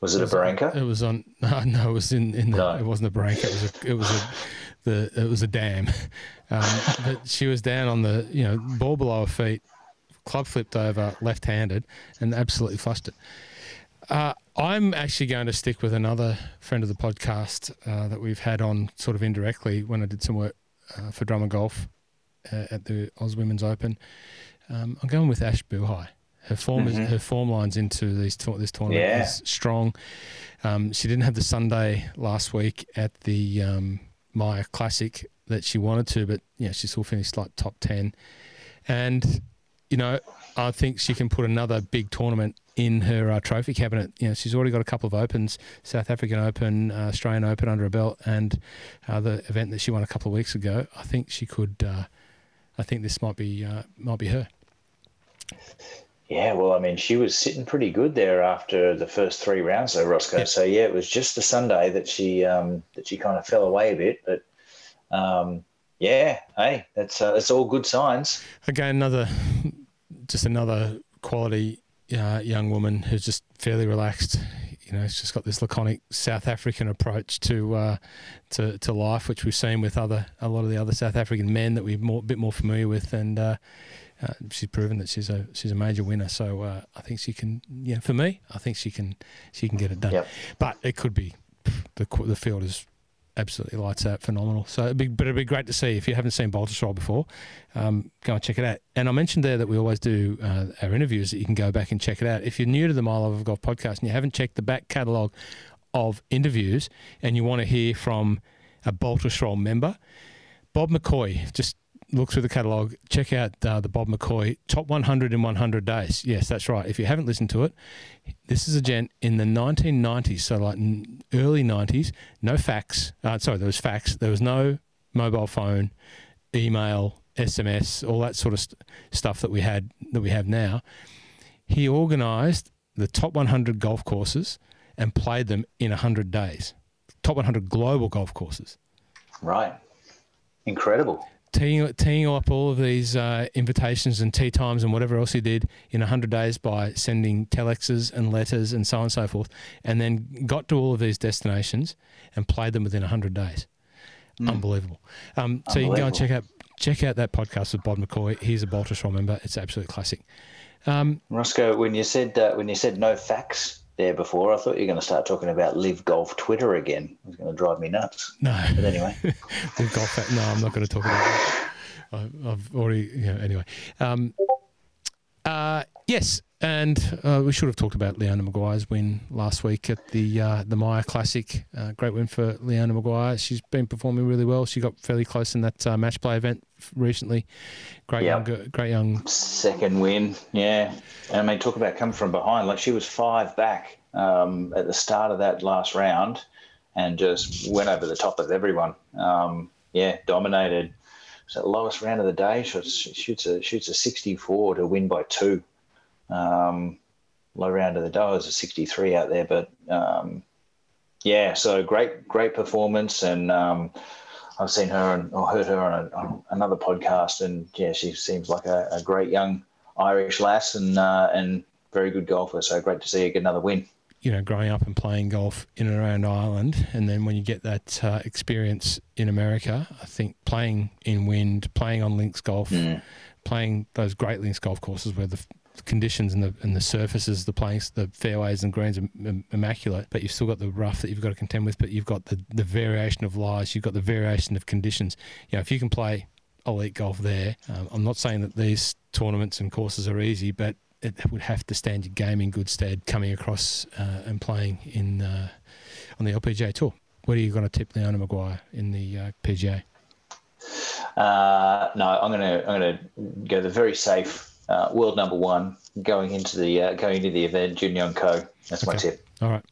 Was it, it was a Barranca? It was on. No, no, it was in. in the, no. It wasn't a Barranca. It was a. It was a. The it was a dam, um, but she was down on the you know ball below her feet, club flipped over left-handed, and absolutely flushed it. Uh, I'm actually going to stick with another friend of the podcast uh, that we've had on sort of indirectly when I did some work uh, for Drummond Golf uh, at the Oz Women's Open. Um, I'm going with Ash Buhai. Her form mm-hmm. is, her form lines into these this tournament yeah. is strong. Um, she didn't have the Sunday last week at the um, Meijer Classic that she wanted to, but yeah, she still finished like top ten. And you know, I think she can put another big tournament in her uh, trophy cabinet. You know, she's already got a couple of opens: South African Open, uh, Australian Open under her belt, and uh, the event that she won a couple of weeks ago. I think she could. Uh, I think this might be uh, might be her. Yeah, well, I mean, she was sitting pretty good there after the first three rounds, though, Roscoe. Yep. So yeah, it was just the Sunday that she um, that she kind of fell away a bit, but. Um, yeah, hey, that's uh, that's all good signs. Again, another just another quality uh, young woman who's just fairly relaxed. You know, she's got this laconic South African approach to uh, to to life, which we've seen with other a lot of the other South African men that we're more, a bit more familiar with, and uh, she's proven that she's a she's a major winner. So uh, I think she can. Yeah, for me, I think she can she can get it done. Yep. But it could be the the field is absolutely lights out, phenomenal. So, it'd be, but it'd be great to see if you haven't seen Baltusrol before, um, go and check it out. And I mentioned there that we always do uh, our interviews that you can go back and check it out. If you're new to the My Love of Golf podcast and you haven't checked the back catalogue of interviews and you want to hear from a Baltusrol member, Bob McCoy, just look through the catalogue, check out uh, the Bob McCoy top 100 in 100 days. Yes, that's right. If you haven't listened to it, this is a gent in the 1990s, so like early 90s, no fax. Uh, sorry, there was fax. There was no mobile phone, email, SMS, all that sort of st- stuff that we had that we have now. He organised the top 100 golf courses and played them in 100 days. Top 100 global golf courses. Right. Incredible teeing, teeing up all of these uh, invitations and tea times and whatever else he did in 100 days by sending telexes and letters and so on and so forth, and then got to all of these destinations and played them within 100 days. Mm. Unbelievable. Um, so you can go and check out check out that podcast with Bob McCoy. He's a Baltusrol member. It's absolutely classic. Um, Roscoe, when you said uh, when you said no facts, there before. I thought you were going to start talking about LIV Golf Twitter again. It was going to drive me nuts. No. But anyway. LIV Golf. No, I'm not going to talk about it. I've already, you know, anyway. Um, uh, yes, and uh, we should have talked about Leona Maguire's win last week at the uh, the Meijer Classic. Uh, great win for Leona Maguire. She's been performing really well. She got fairly close in that uh, match play event recently. Great yep. young, great young second win. Yeah, and I mean, talk about coming from behind. Like she was five back um, at the start of that last round, and just went over the top of everyone. Um, yeah, dominated. So lowest round of the day. Shoots, shoots a shoots a 64 to win by two. Um, low round of the day was a 63 out there, but um, yeah, so great, great performance, and um, I've seen her and or heard her on, a, on, another podcast, and yeah, she seems like a, a great young Irish lass and uh, and very good golfer. So great to see her get another win. You know, growing up and playing golf in and around Ireland, and then when you get that uh, experience in America, I think playing in wind, playing on links golf, mm. playing those great links golf courses where the conditions and the and the surfaces, the playing, the fairways and greens are immaculate, but you've still got the rough that you've got to contend with. But you've got the the variation of lies, you've got the variation of conditions. You know, if you can play elite golf there, um, I'm not saying that these tournaments and courses are easy, but it would have to stand your game in good stead coming across uh, and playing in uh, on the LPGA tour. Where are you going to tip Leona Maguire in the uh, PGA? Uh, no, I'm going to I'm going to go the very safe uh, world number one going into the uh, going into the event, Jun Young Ko. That's my tip. All right.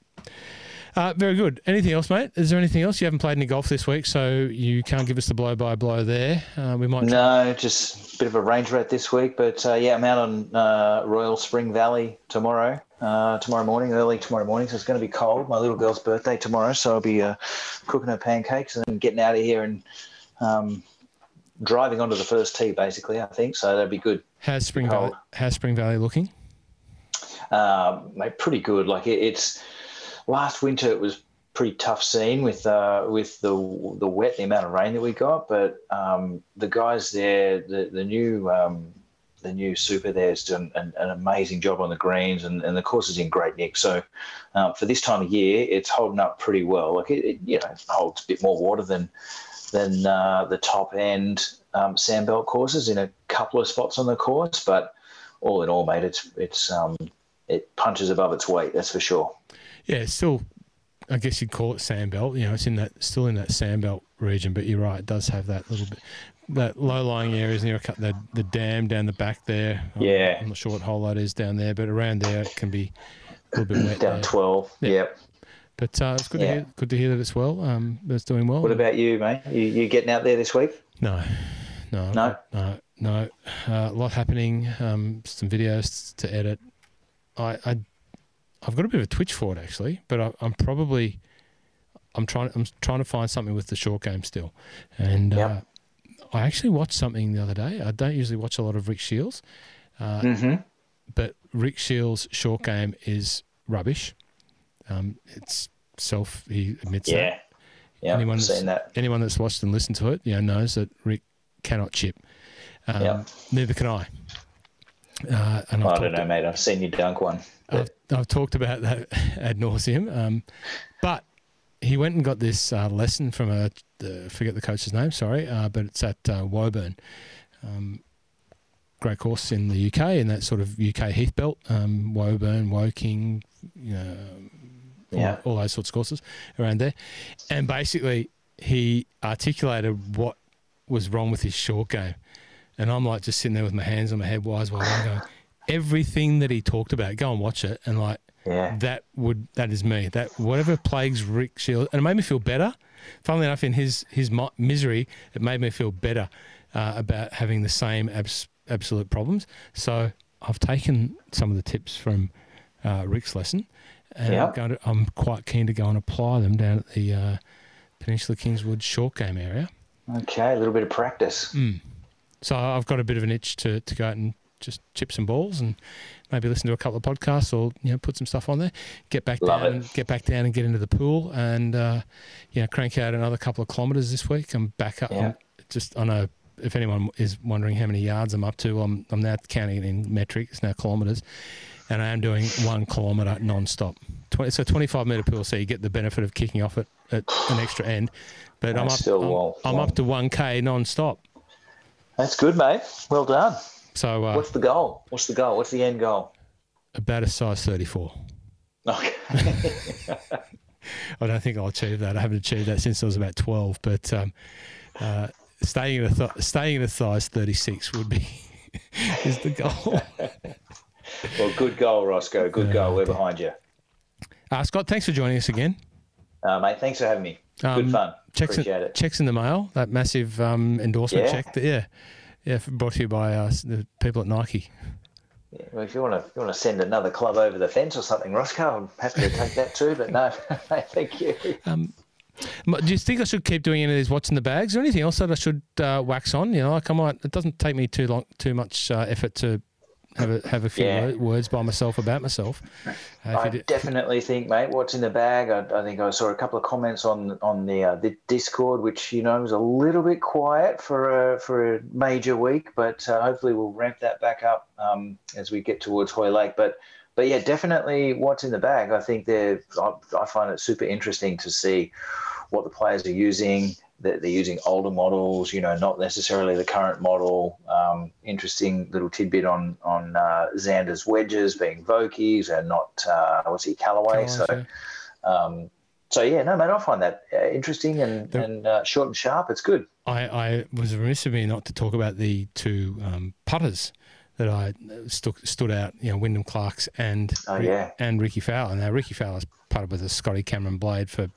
Uh, very good. Anything else, mate? Is there anything else? You haven't played any golf this week, so you can't give us the blow by blow there. Uh, we might. No, just a bit of a range rat this week, but uh, yeah, I'm out on uh, Royal Spring Valley tomorrow. Uh, tomorrow morning, early tomorrow morning, so it's going to be cold. My little girl's birthday tomorrow, so I'll be uh, cooking her pancakes and getting out of here and um, driving onto the first tee, basically. I think so. That'd be good. How's Spring Valley? How's Spring Valley looking? Um, mate, pretty good. Like it, it's last winter, it was pretty tough scene with uh, with the the wet, the amount of rain that we got. But um, the guys there, the the new um, the new super there has done an, an, amazing job on the greens, and, and the course is in great nick. So um, for this time of year, it's holding up pretty well. Like it, it you know, holds a bit more water than than uh, the top end um, sandbelt courses in a couple of spots on the course, but all in all, mate, it's it's um, it punches above its weight. That's for sure. Yeah, it's still, I guess you'd call it sandbelt. You know, it's in that still in that sandbelt region, but you're right, it does have that little bit that low lying areas near the the dam down the back there. Yeah, I'm, not sure what hole that is down there, but around there it can be a little bit wet. down there. twelve. Yeah. Yep. But uh, it's good yeah. to hear. Good to hear that it's well. Um, that it's doing well. What about you, mate? You, you getting out there this week? No, no, no, no, no. Uh, a lot happening. Um, some videos to edit. I, I, I've got a bit of a twitch for it actually, but I, am probably, I'm trying. I'm trying to find something with the short game still, and yep. uh, I actually watched something the other day. I don't usually watch a lot of Rick Shiels, uh, mm-hmm. but Rick Shiels' short game is rubbish. Um, it's self. He admits yeah. that. Yeah, anyone that's, that. anyone that's watched and listened to it, you know, knows that Rick cannot chip. Um, yep. Neither can I. Uh, and I don't know, mate. I've seen you dunk one. I've, I've, talked about that ad nauseum. Um, but he went and got this uh, lesson from a uh, forget the coach's name, sorry, uh, but it's at uh, Woburn. Um, great course in the UK in that sort of UK heath belt, um, Woburn, Woking, you know, yeah. all, all, those sorts of courses around there. And basically, he articulated what was wrong with his short game. And I'm like just sitting there with my hands on my head, wise while I'm going, everything that he talked about, go and watch it. And like, yeah. that would, that is me. That whatever plagues Rick Shield, and it made me feel better funnily enough, in his his misery, it made me feel better uh, about having the same abs- absolute problems. So I've taken some of the tips from uh, Rick's lesson, and I'm, going to, I'm quite keen to go and apply them down at the uh, Peninsula Kingswood short game area. Okay, a little bit of practice. Mm. So I've got a bit of an itch to, to go out and just chip some balls and maybe listen to a couple of podcasts or you know put some stuff on there. Get back Love down, it. get back down and get into the pool and uh, you know crank out another couple of kilometres this week. I'm back up. Yeah. just I know if anyone is wondering how many yards I'm up to, I'm I'm now counting it in metric. It's now kilometres, and I am doing one kilometre non-stop. 20, so 25 metre pool, so you get the benefit of kicking off at, at an extra end. But I'm up, I'm, I'm up to 1k non-stop. That's good, mate. Well done. So, uh, what's the goal? What's the goal? What's the end goal? About a size 34. Okay. I don't think I'll achieve that. I haven't achieved that since I was about 12, but um, uh, staying in a th- staying at a size 36 would be is the goal. Well, good goal, Rossco. Good goal. We're behind you. Uh, Scott, thanks for joining us again. Uh, mate, thanks for having me. Good um, fun. Checks Appreciate in, it. Checks in the mail. That massive um, endorsement yeah. check. That, yeah. Yeah, brought to you by uh, the people at Nike. Yeah, well, if you want to, you want to send another club over the fence or something, Rossco, I'm happy to take that too. But no, thank you. Um, do you think I should keep doing any of these what's in the bags or anything else that I should uh, wax on? You know, like I might. It doesn't take me too long, too much uh, effort to have a have a few yeah. words by myself about myself. Uh, I definitely think, mate, what's in the bag. I, I, think I saw a couple of comments on on the uh, the Discord, which you know was a little bit quiet for a for a major week, but uh, hopefully we'll ramp that back up um, as we get towards Hoylake. But but yeah, definitely what's in the bag. I think they're. I, I find it super interesting to see what the players are using they're using older models, you know, not necessarily the current model. Um, interesting little tidbit on on uh, Xander's wedges being Vokeys and not uh, what's he Callaway. Callaway so, um, so yeah, no, man, I find that uh, interesting and, the, and uh, short and sharp. It's good. I, I was remiss of me not to talk about the two um, putters that I stuck, stood out. You know, Wyndham Clark's and oh, yeah. and Rickie Fowler. Now Rickie Fowler's partnered with a Scotty Cameron blade for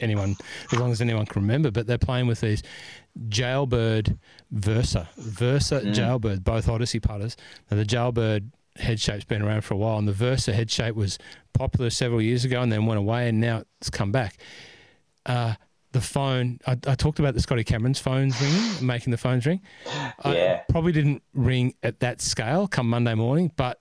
anyone as long as anyone can remember. But they're playing with these Jailbird Versa, Versa mm. Jailbird, both Odyssey putters. Now the Jailbird head shape's been around for a while, and the Versa head shape was popular several years ago and then went away, and now it's come back. Uh, the phone, I, I, talked about the Scotty Cameron's phones ringing, making the phones ring. Yeah. I probably didn't ring at that scale come Monday morning, but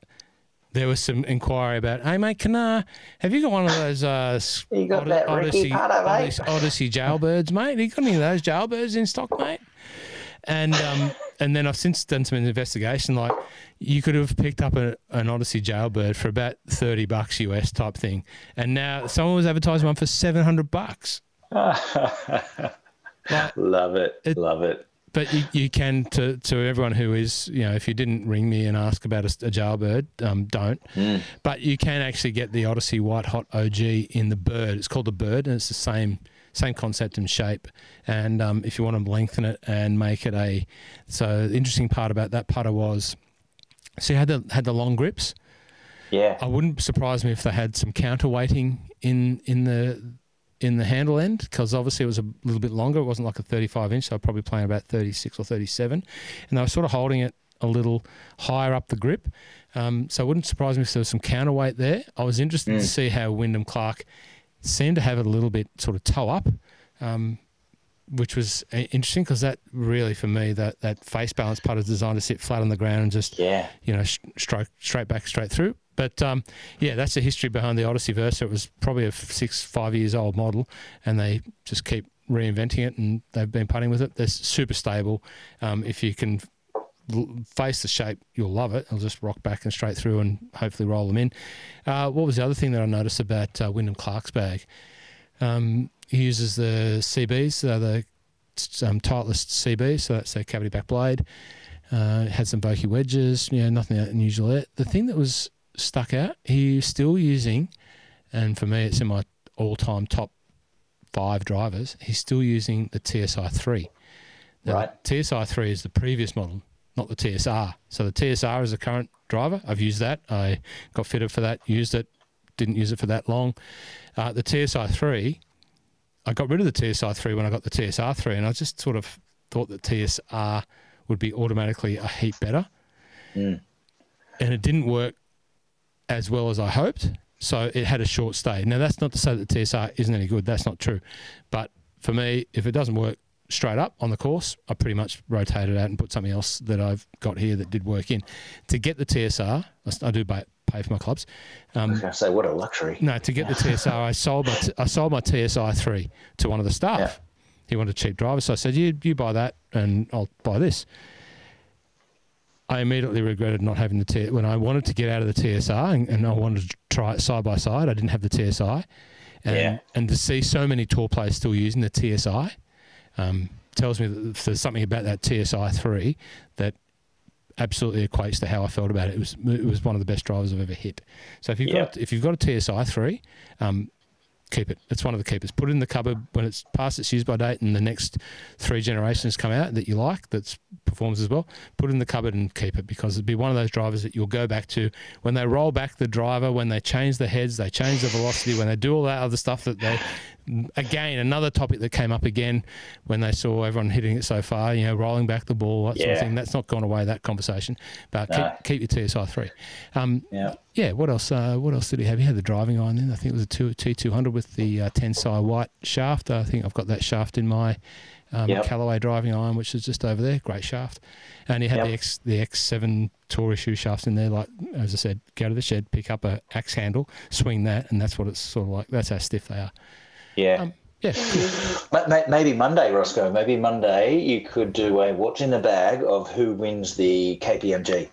there was some inquiry about, hey mate, can uh, have you got one of those uh, you got Od- that Odyssey, Potter, Odyssey, Odyssey jailbirds, mate? Have you got any of those jailbirds in stock, mate? And um, and then I've since done some investigation. Like you could have picked up a, an Odyssey jailbird for about thirty bucks US type thing, and now someone was advertising one for seven hundred bucks. like, love it, it, love it but you, you can to to everyone who is you know if you didn't ring me and ask about a, a jailbird, um, don't. Mm. But you can actually get the Odyssey White Hot OG in the bird. It's called the bird, and it's the same same concept and shape. And um, if you want to lengthen it and make it a, so the interesting part about that putter was, so you had the had the long grips. Yeah. I wouldn't surprise me if they had some counterweighting in in the in the handle end because obviously it was a little bit longer. It wasn't like a 35 inch, so I was probably playing about 36 or 37. And they were sort of holding it a little higher up the grip. Um, so it wouldn't surprise me if there was some counterweight there. I was interested mm. to see how Wyndham Clark seemed to have it a little bit sort of toe up. Um, which was interesting because that really, for me, that, that face balance putt is designed to sit flat on the ground and just, yeah. you know, stroke straight back, straight through. But um, yeah, that's the history behind the Odyssey Versa. It was probably a six, five years old model, and they just keep reinventing it, and they've been putting with it. They're super stable. Um, if you can face the shape, you'll love it. It'll just rock back and straight through, and hopefully roll them in. Uh, what was the other thing that I noticed about uh, Wyndham Clark's bag? Um, he uses the CBs, uh, the um, Titleist CB, so that's a cavity back blade. Uh, had some Vokey wedges, yeah, nothing unusual there. The thing that was stuck out. He's still using, and for me, it's in my all-time top five drivers. He's still using the TSI three. Now, right. TSI three is the previous model, not the TSR. So the TSR is the current driver. I've used that. I got fitted for that. Used it. Didn't use it for that long. Uh, the TSI three. I got rid of the TSI three when I got the TSR three, and I just sort of thought that TSR would be automatically a heap better. Mm. And it didn't work as well as I hoped. So it had a short stay. Now, that's not to say that the TSR isn't any good. That's not true. But for me, if it doesn't work straight up on the course, I pretty much rotate it out and put something else that I've got here that did work in. To get the TSR, I do pay for my clubs. Um, I was going to say, what a luxury. No, to get the TSR, I sold my t- I sold my TSI three to one of the staff. Yeah. He wanted a cheap driver, so I said, "You you buy that, and I'll buy this." I immediately regretted not having the T when I wanted to get out of the TSR and, and I wanted to try it side by side. I didn't have the TSI, and yeah. and to see so many tour players still using the TSI um, tells me that there's something about that TSI three that absolutely equates to how I felt about it. It was it was one of the best drivers I've ever hit. So if you've got if you've got a TSI three, um, keep it. It's one of the keepers. Put it in the cupboard when it's past its use by date and the next three generations come out that you like, that performs as well. Put it in the cupboard and keep it because it'd be one of those drivers that you'll go back to when they roll back the driver, when they change the heads, they change the velocity, when they do all that other stuff that they again, another topic that came up again when they saw everyone hitting it so far, you know, rolling back the ball, that yeah. sort of thing. That's not gone away, that conversation. But no. keep, keep your TSI 3. Um, yeah. Yeah, what else Uh, What else did he have? He had the driving iron then. I think it was a T200 with the uh, Tensei white shaft. I think I've got that shaft in my um, yep. Callaway driving iron, which is just over there. Great shaft. And he had yep. the X the X7 tour issue shafts in there. Like as I said, go to the shed, pick up a axe handle, swing that, and that's what it's sort of like. That's how stiff they are. Yeah. Um, yeah. Maybe Monday, Rossco. Maybe Monday you could do a what's in the bag of who wins the KPMG.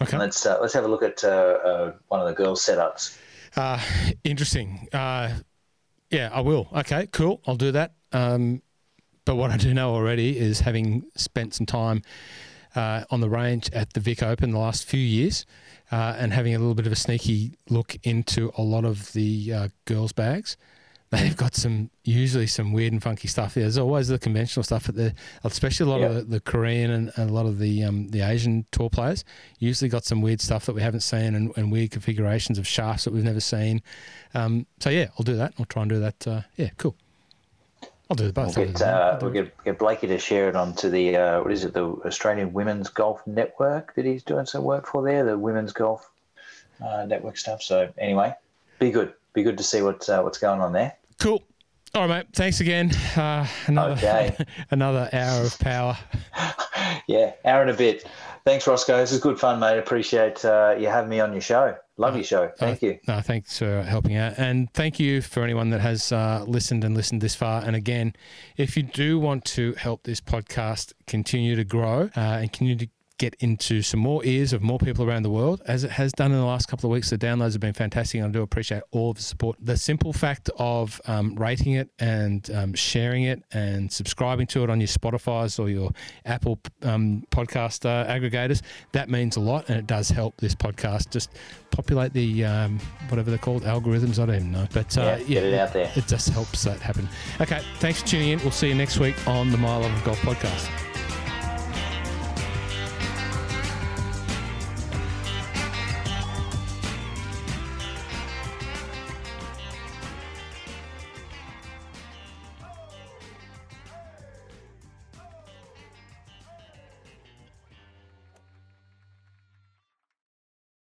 Okay. Let's uh, let's have a look at uh, uh, one of the girls' setups. Uh, interesting. Uh, yeah, I will. Okay, cool. I'll do that. Um, but what I do know already is having spent some time uh, on the range at the Vic Open the last few years, and having a little bit of a sneaky look into a lot of the girls' bags they've got some usually some weird and funky stuff. There's always the conventional stuff, but the especially a lot Yep. of the, the Korean and, and a lot of the um, the Asian tour players usually got some weird stuff that we haven't seen and, and weird configurations of shafts that we've never seen. Um, so yeah, I'll do that. I'll try and do that. Uh, yeah, cool. I'll do the both. We'll get, uh, we'll get, get Blakey to share it onto the, uh, what is it, the Australian Women's Golf Network that he's doing some work for there, the women's golf uh, network stuff. So, anyway, be good. Be good to see what, uh, what's going on there. Cool. All right, mate. Thanks again. Uh, another Okay. another hour of power. Yeah, hour and a bit. Thanks, Rossco. This is good fun, mate. Appreciate uh, you having me on your show. Love your show. Thank you. No, thanks for helping out. And thank you for anyone that has uh, listened and listened this far. And again, if you do want to help this podcast continue to grow uh, and continue to get into some more ears of more people around the world, as it has done in the last couple of weeks, the downloads have been fantastic. And I do appreciate all of the support. The simple fact of um, rating it and um, sharing it and subscribing to it on your Spotify's or your Apple um, podcast uh, aggregators, that means a lot. And it does help this podcast just populate the um, whatever they're called algorithms. I don't even know, but uh, Yeah, get it out there. It just helps that happen. Okay, thanks for tuning in. We'll see you next week on the My Love of Golf podcast.